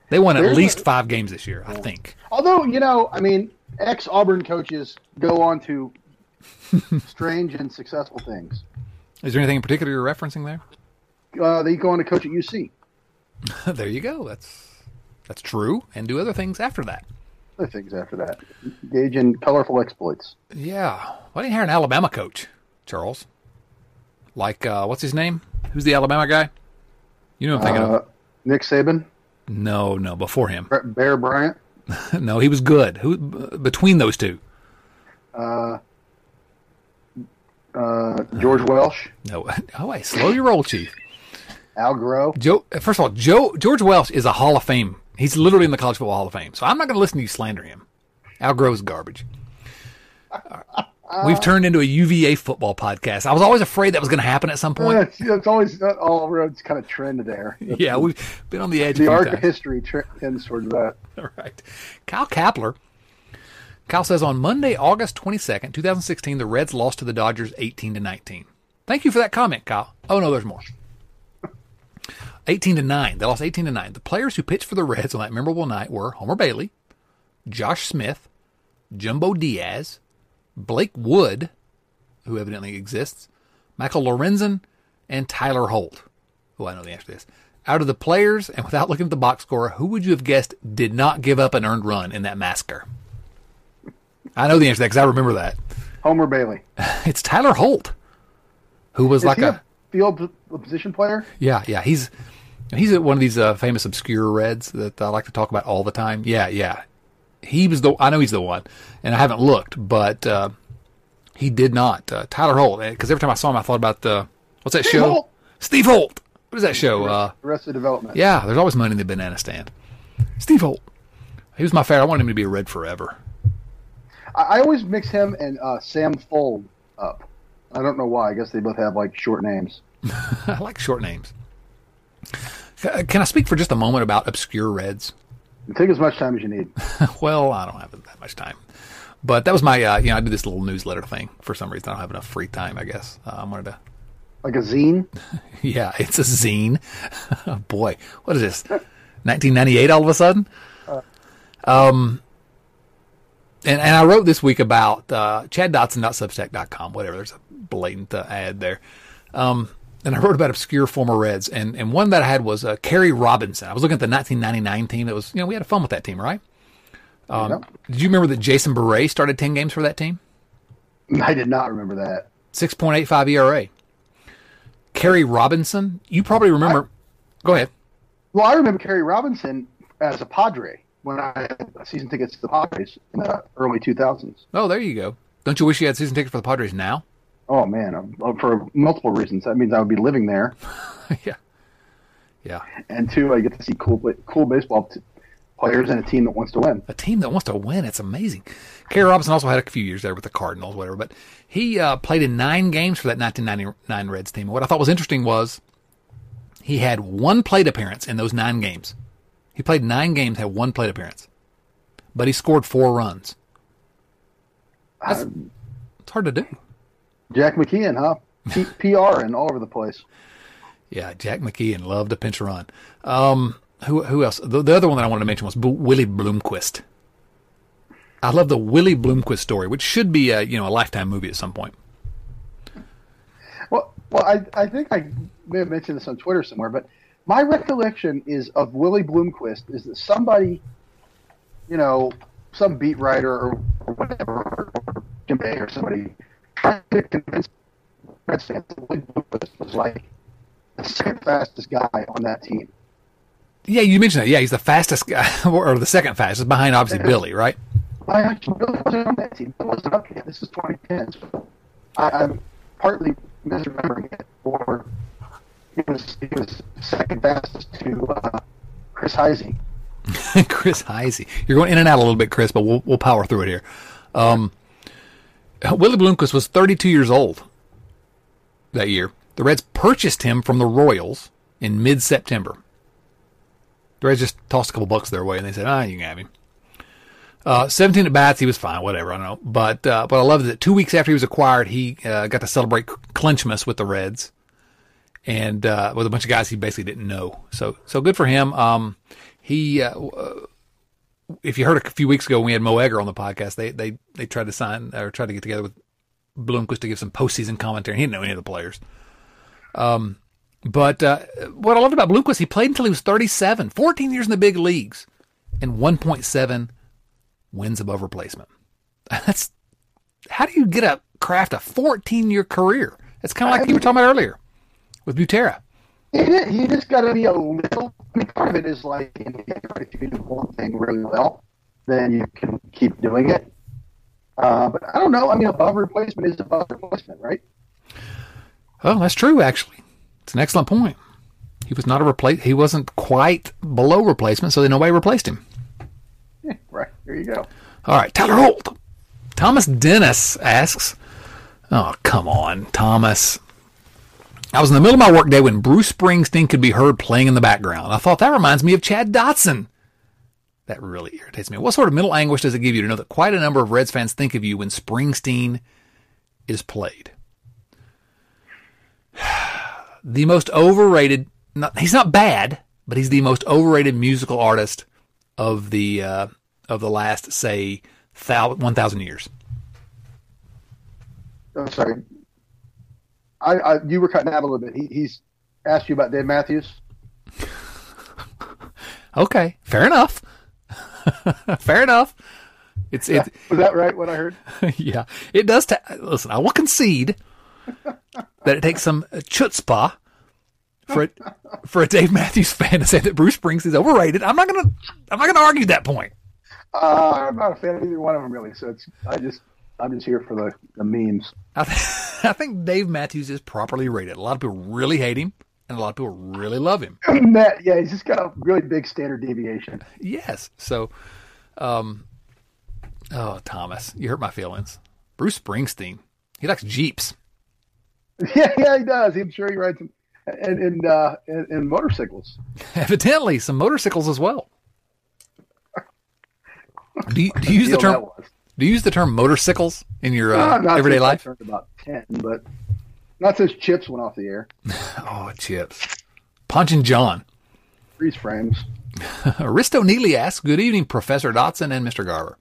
They won at There's least a- five games this year, I think. Although you know, I mean, ex Auburn coaches go on to strange and successful things. Is there anything in particular you're referencing there? Uh, they go on to coach at UC. <laughs> there you go. That's that's true, and do other things after that. Other things after that, engage in colorful exploits. Yeah. Why didn't you hire an Alabama coach, Charles? Like, uh, what's his name? Who's the Alabama guy? You know what I'm thinking Uh, of. Nick Saban, No, no, before him. Bear Bryant, <laughs> no, he was good. Who between those two? uh, uh, George Welsh, No. <laughs> Oh, wait, slow your roll, Chief. Al Groh. Joe. First of all, Joe George Welsh is a Hall of Fame. He's literally in the College Football Hall of Fame. So I'm not going to listen to you slander him. Al Groh's garbage. We've turned into a UVA football podcast. I was always afraid that was going to happen at some Uh, point. it's, it's always uh, all roads kind of trend there. <laughs> Yeah, we've been on the edge. the arc of times. history tre- tends towards that. <laughs> All right. Kyle Kapler. Kyle says on Monday, August 22nd, 2016, the Reds lost to the Dodgers 18 to 19. Thank you for that comment, Kyle. Oh, no, there's more. <laughs> 18 to 9. They lost 18 to 9. The players who pitched for the Reds on that memorable night were Homer Bailey, Josh Smith, Jumbo Diaz, Blake Wood, who evidently exists, Michael Lorenzen, and Tyler Holt. Oh, I know the answer to this. Out of the players, and without looking at the box score, who would you have guessed did not give up an earned run in that massacre? I know the answer to that because I remember that. Homer Bailey. <laughs> It's Tyler Holt, who was Is like a field position player? yeah, yeah. He's He's one of these uh, famous obscure Reds that I like to talk about all the time. Yeah, yeah. He was the. I know he's the one, and I haven't looked, but uh, he did not. Uh, Tyler Holt, because every time I saw him, I thought about the what's that Steve show? Holt. Steve Holt. What is that show? Uh, Arrested Development. yeah, there's always money in the banana stand. Steve Holt. He was my favorite. I wanted him to be a Red forever. I, I always mix him and uh, Sam Fuld up. I don't know why. I guess they both have like short names. <laughs> I like short names. Can I speak for just a moment about obscure Reds? Take as much time as you need. <laughs> well, I don't have that much time. But that was my, uh, you know, I do this little newsletter thing. For some reason, I don't have enough free time, I guess. Uh, I wanted to, Like a zine. <laughs> yeah, it's a zine. oh, <laughs> boy, what is this? 1998 all of a sudden? Um, and, and I wrote this week about uh, chaddotson.substack.com, whatever. There's a blatant uh, ad there. Um, and I wrote about obscure former Reds. And, and one that I had was uh, Kerry Robinson. I was looking at the 1999 team. That was, you know, we had fun with that team, right? Um. Did you remember that Jason Bere started 10 games for that team? I did not remember that. 6.85 ERA. Kerry Robinson, you probably remember. go ahead. Well, I remember Kerry Robinson as a Padre when I had season tickets to the Padres in the early 2000s. Oh, there you go. Don't you wish you had season tickets for the Padres now? Oh man, um, for multiple reasons. That means I would be living there, <laughs> yeah. Yeah. and two, I get to see cool, cool baseball t- players and a team that wants to win. A team that wants to win. It's amazing. Kerry Robinson also had a few years there with the Cardinals, whatever, but he uh, played in nine games for that 1999 Reds team. What I thought was interesting was he had one plate appearance in those nine games. He played nine games, had one plate appearance, but he scored four runs. That's, it's hard to do. Jack McKeon, huh? P- PR and all over the place. Yeah, Jack McKeon loved to pinch a run. Um, who who else? The, the other one that I wanted to mention was B- Willie Bloomquist. I love the Willie Bloomquist story, which should be a you know a lifetime movie at some point. Well, well, I, I think I may have mentioned this on Twitter somewhere, but my recollection is of Willie Bloomquist is that somebody, you know, some beat writer or, whatever, or somebody, tried to convince Reds fans that Willie Bloomquist was like the second fastest guy on that team. Yeah, you mentioned that. Yeah, he's the fastest guy, <laughs> or the second fastest, behind obviously Billy, right? I actually really wasn't on that team. I wasn't up yet. This is 2010, so I, I'm partly misremembering it. Or it was it was second fastest to uh, Chris Heisey. <laughs> Chris Heisey. You're going in and out a little bit, Chris, but we'll we'll power through it here. Um, Willie Bloomquist was 32 years old that year. The Reds purchased him from the Royals in mid-September. The Reds just tossed a couple bucks their way, and they said, "Ah, you can have him." Uh, 17 at bats, he was fine, whatever. I don't know, but uh, but I love that two weeks after he was acquired, he uh, got to celebrate Clinchmas with the Reds, and uh, with a bunch of guys he basically didn't know. So so good for him. Um, he, uh, uh, if you heard a few weeks ago when we had Mo Egger on the podcast, they they they tried to sign or tried to get together with Bloomquist to give some postseason commentary. He didn't know any of the players. Um, but uh, what I loved about Bloomquist, he played until he was 37, 14 years in the big leagues, and 1.7 wins above replacement. <laughs> That's how do you get a craft a 14 year career? It's kind of like you were talking about earlier with Butera. He, did, he just got to be a little. I mean, part of it is like if you do one thing really well, then you can keep doing it. Uh, but I don't know. I mean, above replacement is above replacement, right? Oh, that's true. Actually, it's an excellent point. He was not a replace. He wasn't quite below replacement, so then nobody replaced him. Yeah, right. There you go. All right, Tyler Holt. Thomas Dennis asks, "Oh, come on, Thomas." I was in the middle of my workday when Bruce Springsteen could be heard playing in the background. I thought that reminds me of Chad Dotson. That really irritates me. What sort of mental anguish does it give you to know that quite a number of Reds fans think of you when Springsteen is played? <sighs> the most overrated. Not, he's not bad, but he's the most overrated musical artist of the uh, of the last say one thousand years. I'm sorry. I, I you were cutting out a little bit. He, he's asked you about Dave Matthews. <laughs> Okay, fair enough. <laughs> fair enough. It's it. <laughs> Was that right? What I heard? yeah, it does. Ta- listen, I will concede that it takes some chutzpah for a, for a Dave Matthews fan to say that Bruce Springsteen's overrated, I'm not gonna I'm not gonna argue that point. Uh, I'm not a fan of either one of them really. So it's I just I'm just here for the, the memes. <laughs> I, think Dave Matthews is properly rated. A lot of people really hate him, and a lot of people really love him. <clears throat> That, yeah, he's just got a really big standard deviation. Yes. So, um, oh Thomas, you hurt my feelings. Bruce Springsteen, he likes Jeeps. <laughs> Yeah, yeah, he does. I'm sure he rides them and and, uh, and, and motorcycles. <laughs> Evidently, some motorcycles as well. Do you, do you use the term? Do you use the term motorcycles in your Uh, not everyday life? about ten, but not since Chips went off the air. <laughs> Oh, chips. Ponch and Jon. Freeze frames. <laughs> Aristo Neely asks, Good evening, Professor Dotson and Mr. Garber.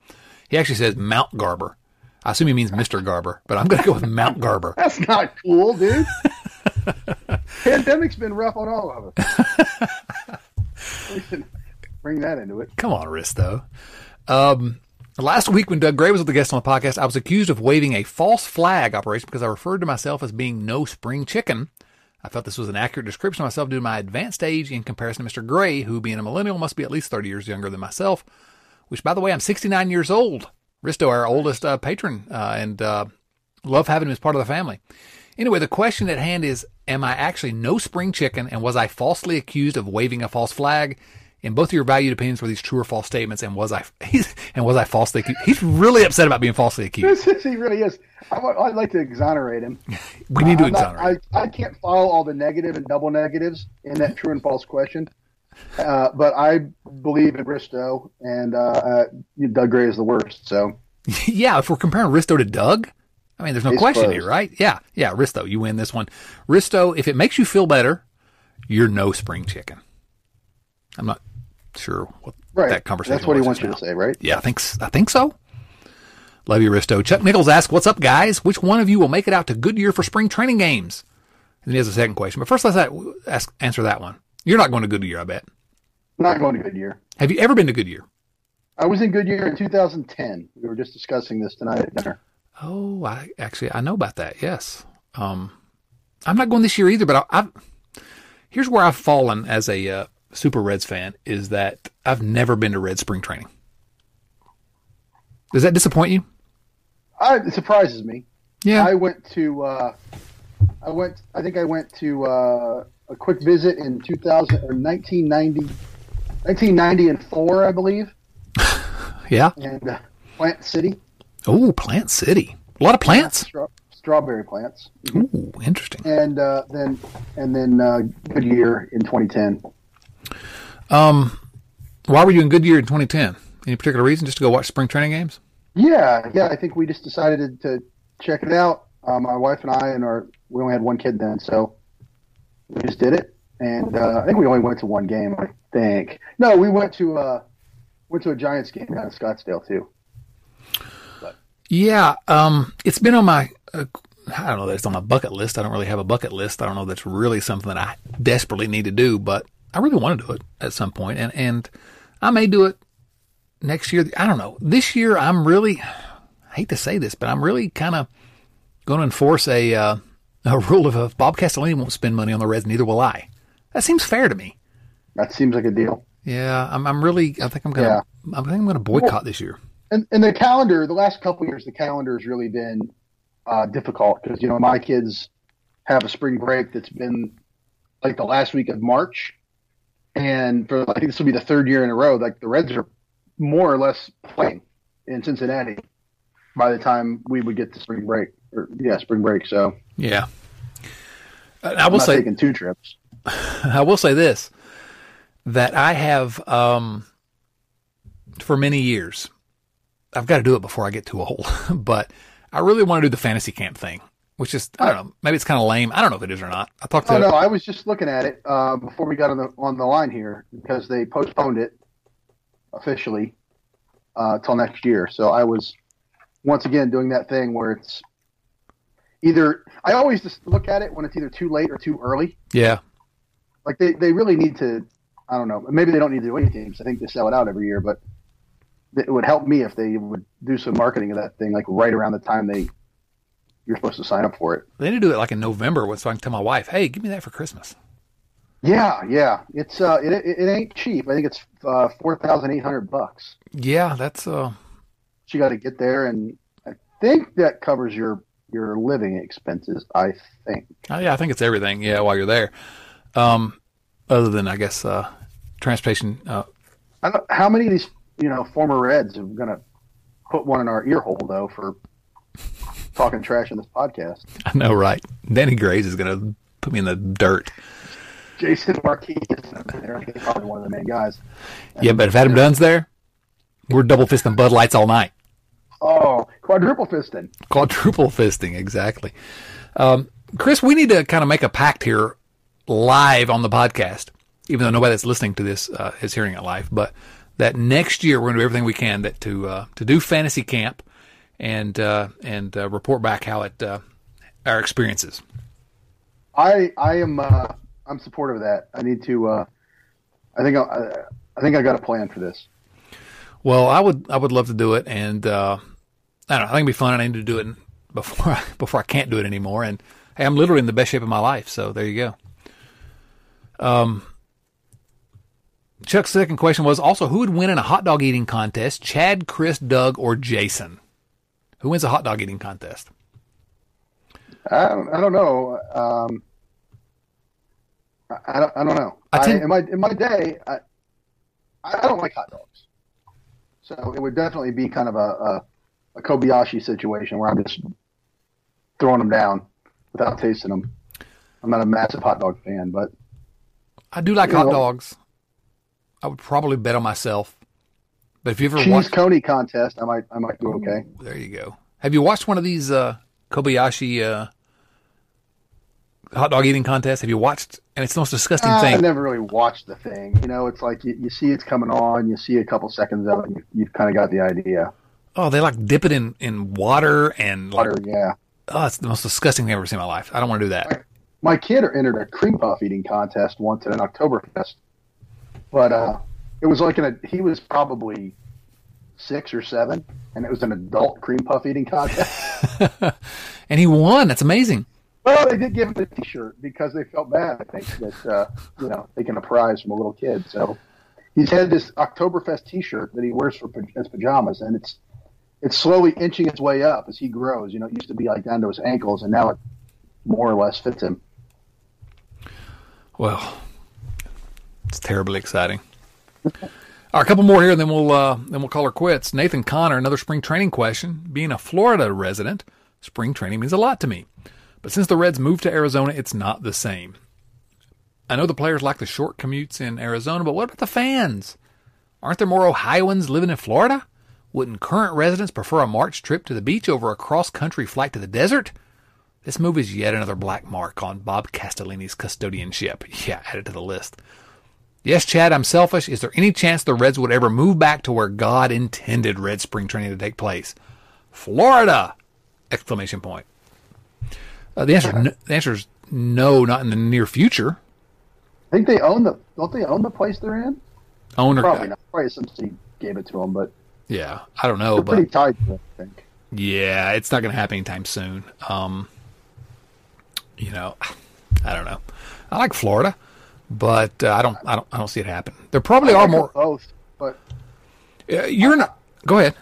He actually says Mount Garber. I assume he means Mr. Garber, but I'm going to go with Mount Garber. <laughs> That's not cool, dude. Pandemic's been rough on all of us. bring that into it. Come on, Aristo. Um, last week when Doug Gray was the guest on the podcast, I was accused of waving a false flag operation because I referred to myself as being no spring chicken. I felt this was an accurate description of myself due to my advanced age in comparison to Mr. Gray, who, being a millennial, must be at least 30 years younger than myself, which, by the way, I'm 69 years old. Risto, our oldest uh, patron, uh, and uh, love having him as part of the family. Anyway, the question at hand is Am I actually no spring chicken, and was I falsely accused of waving a false flag? In both of your valued opinions, were these true or false statements, and was I <laughs> and was I falsely accused? He's really upset about being falsely accused. He really is. I, would- I'd like to exonerate him. <laughs> We need to I'm not- exonerate. I, I can't follow all the negative and double negatives in that true and false question. Uh, but I believe in Risto, and uh, uh, Doug Gray is the worst. So <laughs> yeah, if we're comparing Risto to Doug, I mean, there's no Case question closed. here, right? Yeah, yeah, Risto, you win this one. Risto, if it makes you feel better, you're no spring chicken. I'm not sure what right, that conversation. That's what he wants you now. to say, right? Yeah, I think I think so. Love you, Risto. Chuck Nichols asks, "What's up, guys? Which one of you will make it out to Goodyear for spring training games?" And then he has a second question, but first let's ask, answer that one. You're not going to Goodyear, I bet. Not going to Goodyear. Have you ever been to Goodyear? I was in Goodyear in 2010. We were just discussing this tonight at dinner. Oh, I actually I know about that. Yes. Um, I'm not going this year either, but I, I've here's where I've fallen as a uh, Super Reds fan is that I've never been to Red spring training. Does that disappoint you? I, it surprises me. Yeah. I went to. Uh, I went. I think I went to uh, a quick visit in 2000 or 1990, 1990 and four, I believe, <laughs> yeah. and uh, Plant City, Oh, Plant City. A lot of plants. straw, strawberry plants, Ooh, interesting. and uh, then and then uh, Goodyear in 2010. Um, why were you in Goodyear in 2010? Any particular reason? Just to go watch spring training games? Yeah, yeah. I think we just decided to, to check it out. Uh, my wife and I, and our we only had one kid then, so we just did it. And uh, I think we only went to one game. I think no, we went to uh, went to a Giants game down in Scottsdale too. Yeah, um, it's been on my, uh, I don't know that it's on my bucket list. I don't really have a bucket list. I don't know that's really something that I desperately need to do, but I really want to do it at some point, and and I may do it next year. I don't know. This year, I'm really, I hate to say this, but I'm really kind of going to enforce a uh, a <laughs> rule of if Bob Castellini won't spend money on the Reds, neither will I. That seems fair to me. That seems like a deal. Yeah, I'm. I'm really. I think I'm gonna. I think I'm gonna boycott this year. And and the calendar, the last couple of years, the calendar has really been uh, difficult because you know my kids have a spring break that's been like the last week of March, and for I think this will be the third year in a row. Like the Reds are more or less playing in Cincinnati by the time we would get to spring break or yeah spring break. So Yeah. I will not say. taking two trips. <laughs> I will say this that I have um, for many years. I've got to do it before I get too old, <laughs> but I really want to do the fantasy camp thing, which is I don't know, maybe it's kind of lame. I don't know if it is or not. I talked to Oh no, I was just looking at it uh, before we got on the on the line here because they postponed it officially uh, till next year. So I was once again doing that thing where it's either I always just look at it when it's either too late or too early. yeah, Like they, they really need to. I don't know. Maybe they don't need to do anything because I think they sell it out every year. But it would help me if they would do some marketing of that thing like right around the time they you're supposed to sign up for it. they need to do it like in November, so I can tell my wife, "Hey, give me that for Christmas." Yeah, yeah. It's uh, it, it, it ain't cheap. I think it's uh, four thousand eight hundred bucks. Yeah, that's uh. You got to get there, and I think that covers your your living expenses. I think. Oh, yeah, I think it's everything. Yeah, while you're there. Um, other than I guess uh, transportation. Uh, I don't, how many of these you know former Reds are going to put one in our ear hole though for talking trash in this podcast? I know, right? Danny Graves is going to put me in the dirt. Jason Marquis is probably one of the main guys. And, yeah, but if Adam Dunn's there, we're double fisting Bud Lights all night. Oh, quadruple fisting. Quadruple fisting, exactly. Um, Chris, we need to kind of make a pact here live on the podcast, even though nobody that's listening to this uh, is hearing it live. But that next year we're going to do everything we can that to uh, to do fantasy camp and uh, and uh, report back how it uh, our experiences. I I am uh, I'm supportive of that. I need to. I think I, I think I got a plan for this. Well, I would I would love to do it, and I don't know. I think it'd be fun. I need to do it before I, <laughs> before I can't do it anymore. And hey, I'm literally in the best shape of my life. So there you go. Um, Chuck's second question was also who would win in a hot dog eating contest? Chad, Chris, Doug, or Jason? Who wins a hot dog eating contest? I don't, I don't know. Um, I, don't, I don't know. I tend, I, in my in my day, I, I don't like hot dogs, so it would definitely be kind of a, a, a Kobayashi situation where I'm just throwing them down without tasting them. I'm not a massive hot dog fan, but I do like hot know, dogs. I would probably bet on myself. But if you ever cheese watched coney contest, I might I might do okay. There you go. Have you watched one of these uh, Kobayashi uh, hot dog eating contests? Have you watched? And it's the most disgusting uh, thing. I've never really watched the thing. You know, it's like you, you see it's coming on, you see a couple seconds of it, you, you've kind of got the idea. Oh, they like dip it in, in water and water, like, yeah. Oh, it's the most disgusting thing I've ever seen in my life. I don't want to do that. My, my kid entered a cream puff eating contest once at an Oktoberfest, but uh, it was like an a he was probably six or seven, and it was an adult cream puff eating contest. <laughs> <laughs> and he won. That's amazing. Well, they did give him a T-shirt because they felt bad. I think that uh, you know taking a prize from a little kid. So he's had this Oktoberfest T-shirt that he wears for his pajamas, and it's it's slowly inching its way up as he grows. You know, it used to be like down to his ankles, and now it more or less fits him. Well, it's terribly exciting. All right, a couple more here, and then we'll uh, then we'll call her quits. Nathan Connor, another spring training question. Being a Florida resident, spring training means a lot to me. But since the Reds moved to Arizona, it's not the same. I know the players like the short commutes in Arizona, but what about the fans? Aren't there more Ohioans living in Florida? Wouldn't current residents prefer a March trip to the beach over a cross country flight to the desert? This move is yet another black mark on Bob Castellini's custodianship. <laughs> Yeah, added to the list. Yes, Chad, I'm selfish. Is there any chance the Reds would ever move back to where God intended Red spring training to take place? Florida! Exclamation point. Uh, the answer, no, the answer is no, not in the near future. I think they own the. Don't they own the place they're in? Owner, probably not. Probably somebody gave it to them, but yeah, I don't know. But pretty tight, I think. Yeah, it's not going to happen anytime soon. Um, you know, I don't know. I like Florida, but uh, I don't. I don't. I don't see it happen. There probably are more. Both, but uh, you're I, not. Go ahead.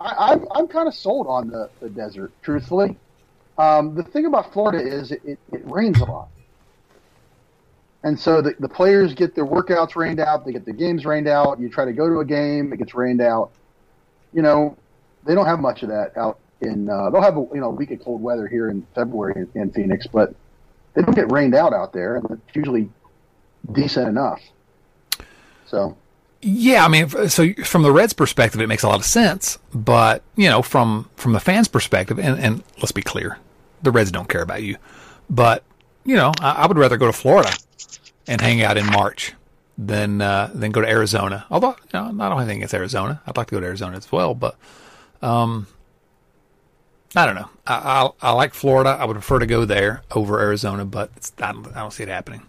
I, I'm I'm kind of sold on the, the desert, truthfully. Um, the thing about Florida is it, it, it rains a lot. And so the, the players get their workouts rained out, they get the games rained out. You try to go to a game, it gets rained out. You know, they don't have much of that out in. Uh, they'll have a you know a week of cold weather here in February in, in Phoenix, but they don't get rained out out there, and it's usually decent enough. So. Yeah, I mean, so from the Reds' perspective, it makes a lot of sense. But you know, from from the fans' perspective, and, and let's be clear, the Reds don't care about you. But you know, I, I would rather go to Florida and hang out in March than uh, than go to Arizona. Although you know, I don't think it's Arizona. I'd like to go to Arizona as well, but um, I don't know. I, I, I like Florida. I would prefer to go there over Arizona, but I don't, I don't see it happening.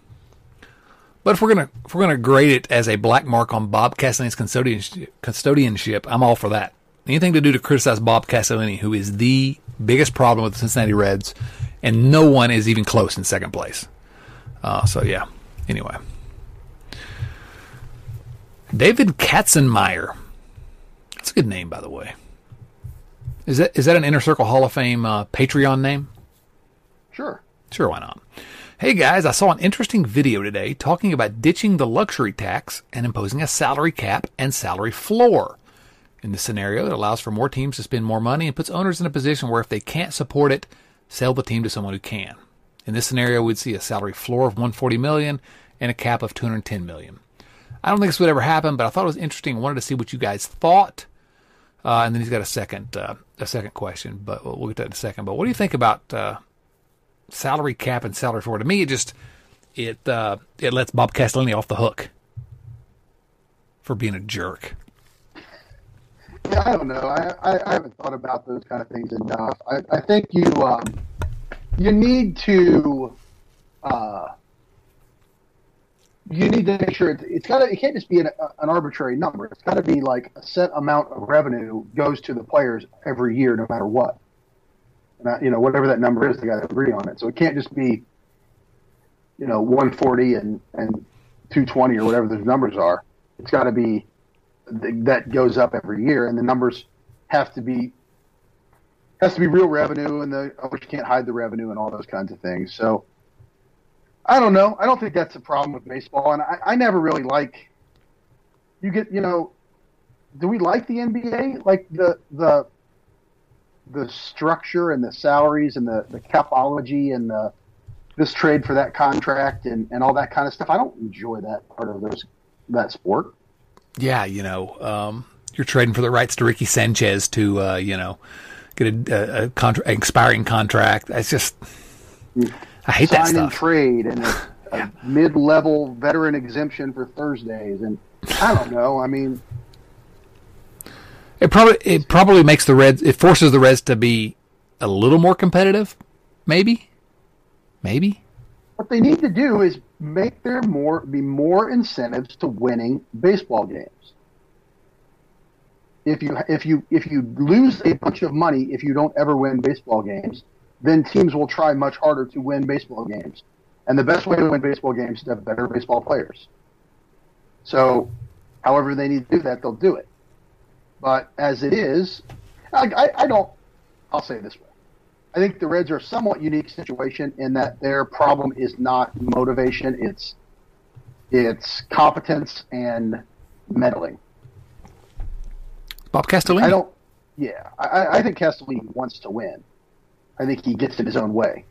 But if we're gonna if we're gonna grade it as a black mark on Bob Castellini's custodianship, custodianship, I'm all for that. Anything to do to criticize Bob Castellini, who is the biggest problem with the Cincinnati Reds, and no one is even close in second place. Uh, so yeah, Anyway, David Katzenmeyer. That's a good name, by the way. Is that is that an Inner Circle Hall of Fame uh, Patreon name? Sure. Sure, why not? Hey guys, I saw an interesting video today talking about ditching the luxury tax and imposing a salary cap and salary floor. In this scenario, it allows for more teams to spend more money and puts owners in a position where if they can't support it, sell the team to someone who can. In this scenario, we'd see a salary floor of 140 million and a cap of 210 million. I don't think this would ever happen, but I thought it was interesting. I wanted to see what you guys thought. Uh, and then he's got a second uh, a second question, but we'll, get to that in a second. But what do you think about uh, salary cap and salary floor? To me, it just it uh, it lets Bob Castellini off the hook for being a jerk. Yeah, I don't know. I, I, I haven't thought about those kind of things enough. I, I think you um, you need to uh, you need to make sure it's, it's got to it can't just be an, an arbitrary number. It's got to be like a set amount of revenue goes to the players every year, no matter what. I, you know, whatever that number is, they got to agree on it. So it can't just be, you know, 140 and and 220 or whatever those numbers are. It's got to be that goes up every year, and the numbers have to be has to be real revenue, and the owners can't hide the revenue and all those kinds of things. So I don't know. I don't think that's a problem with baseball, and I, I never really like. You get, you know, do we like the NBA? Like the the the structure and the salaries and the the capology and the this trade for that contract and and all that kind of stuff. I don't enjoy that part of those that sport. Yeah, you know, um, you're trading for the rights to Ricky Sanchez to, uh, you know, get a, a, contra- expiring contract. It's just, I hate Sign that stuff. and trade and a, a mid-level veteran exemption for Thursdays and I don't know. I mean, It probably it probably makes the Reds. It forces the Reds to be a little more competitive. Maybe, maybe. what they need to do is make there more be more incentives to winning baseball games. If you if you if you lose a bunch of money if you don't ever win baseball games, then teams will try much harder to win baseball games. And the best way to win baseball games is to have better baseball players. So, however they need to do that, they'll do it. But as it is, I, I, I don't. I'll say it this way. I think the Reds are a somewhat unique situation in that their problem is not motivation; it's it's competence and meddling. Bob Castellini. I don't. Yeah, I, I think Castellini wants to win. I think he gets in his own way.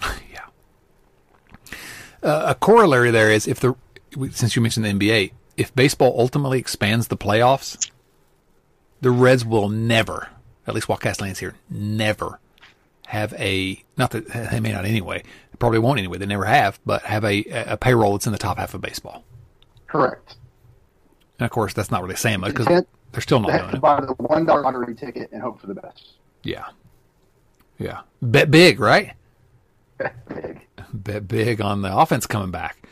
<laughs> yeah. Uh, a corollary there is if the since you mentioned the NBA, if baseball ultimately expands the playoffs, the Reds will never, at least while Castellini's here, never have a not that they may not anyway, probably won't anyway. They never have, but have a a payroll that's in the top half of baseball. Correct. And of course, that's not really saying much because they're still They not have doing to it. buy the one dollar lottery ticket and hope for the best. Yeah, yeah. Bet big, right? Big. bet big on the offense coming back.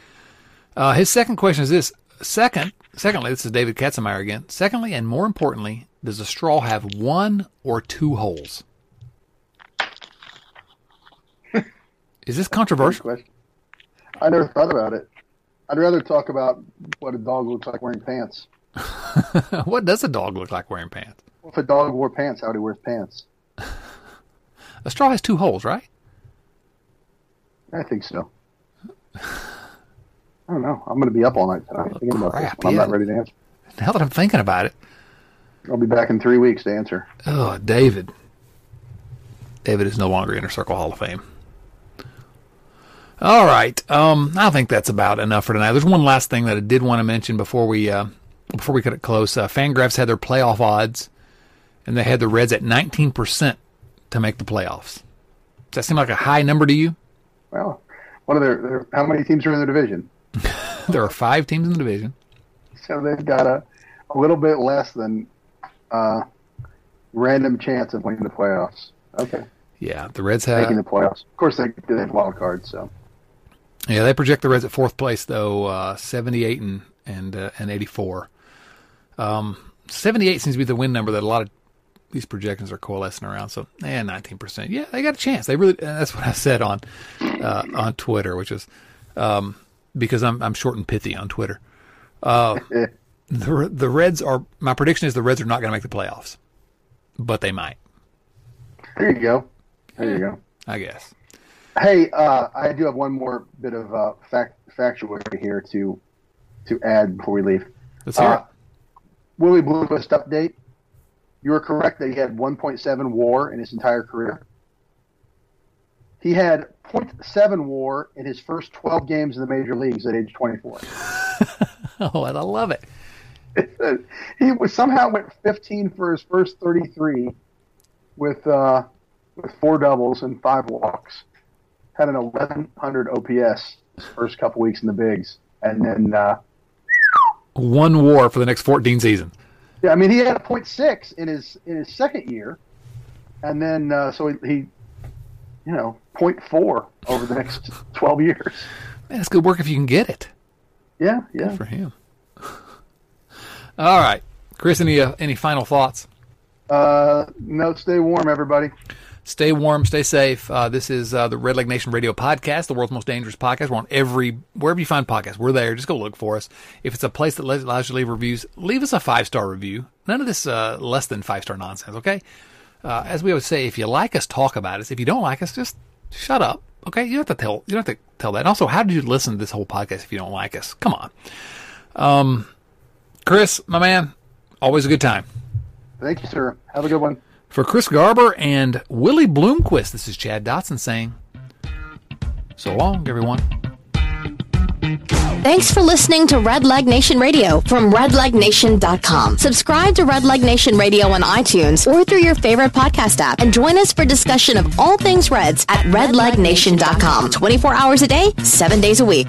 Uh, his second question is this: second, secondly, this is David Katzenmeyer again. Secondly, and more importantly, does a straw have one or two holes? is this controversial? I never thought about it. I'd rather talk about what a dog looks like wearing pants. <laughs> what does a dog look like wearing pants? If a dog wore pants, how would he wear pants? <laughs> A straw has two holes, right? I think so. I don't know. I'm going to be up all night tonight thinking about this. crap. I'm yeah. not ready to answer. Now that I'm thinking about it, I'll be back in three weeks to answer. oh, David. David is no longer Inner Circle Hall of Fame. All right. Um, I think that's about enough for tonight. There's one last thing that I did want to mention before we uh, before we cut it close. Uh, Fangraphs had their playoff odds, and they had the Reds at 19% to make the playoffs. Does that seem like a high number to you? Well, what are their, their how many teams are in the division? <laughs> There are five teams in the division. So they've got a, a little bit less than uh, random chance of winning the playoffs. Okay, Yeah, the Reds have making the playoffs. Of course, they they have wild cards. So Yeah, they project the Reds at fourth place though, uh, 78 and and uh, and 84. Um, 78 seems to be the win number that a lot of these projections are coalescing around. So, yeah, 19%. Yeah, they got a chance. They really. That's what I said on uh, on Twitter, which is um, because I'm I'm short and pithy on Twitter. <laughs> The the Reds are my prediction is the Reds are not going to make the playoffs, but they might. There you go. There you go. I guess. Hey, uh, I do have one more bit of uh, fact factuary here to to add before we leave. Let's hear Uh, it. Willie Bloomquist update. You were correct that he had 1.7 WAR in his entire career. He had 0.7 WAR in his first 12 games in the major leagues at age 24. <laughs> Oh, and I love it. He was somehow went 15 for his first 33 with uh, with four doubles and five walks. Had an 1100 OPS his first couple weeks in the bigs, and then uh, One WAR for the next 14 seasons. yeah, I mean he had a 0.6 in his in his second year, and then uh, so he, he you know 0.4 over the next 12 years. Man, it's good work if you can get it. Yeah, yeah. Good for him. All right, Chris. Any uh, any final thoughts? Uh, no, stay warm, everybody. Stay warm, stay safe. Uh, this is uh, the Redleg Nation Radio podcast, the world's most dangerous podcast. We're on every wherever you find podcasts. We're there. Just go look for us. If it's a place that allows you to leave reviews, leave us a five star review. None of this uh, less than five star nonsense. Okay. Uh, as we always say, if you like us, talk about us. If you don't like us, just shut up. Okay. You don't have to tell. You don't have to tell that. And also, how did you listen to this whole podcast if you don't like us? Come on. Um, Chris, my man, always a good time. Thank you, sir. Have a good one. For Chris Garber and Willie Bloomquist, this is Chad Dotson saying, so long, everyone. Thanks for listening to Redleg Nation Radio from redlegnation.com. Subscribe to Redleg Nation Radio on iTunes or through your favorite podcast app and join us for discussion of all things Reds at redlegnation.com. 24 hours a day, 7 days a week.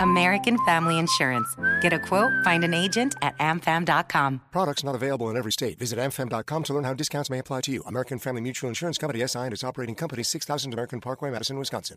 American Family Insurance. Get a quote, find an agent at amfam.com. Products not available in every state. Visit amfam.com to learn how discounts may apply to you. American Family Mutual Insurance Company SI and its operating company 6000 American Parkway, Madison, Wisconsin.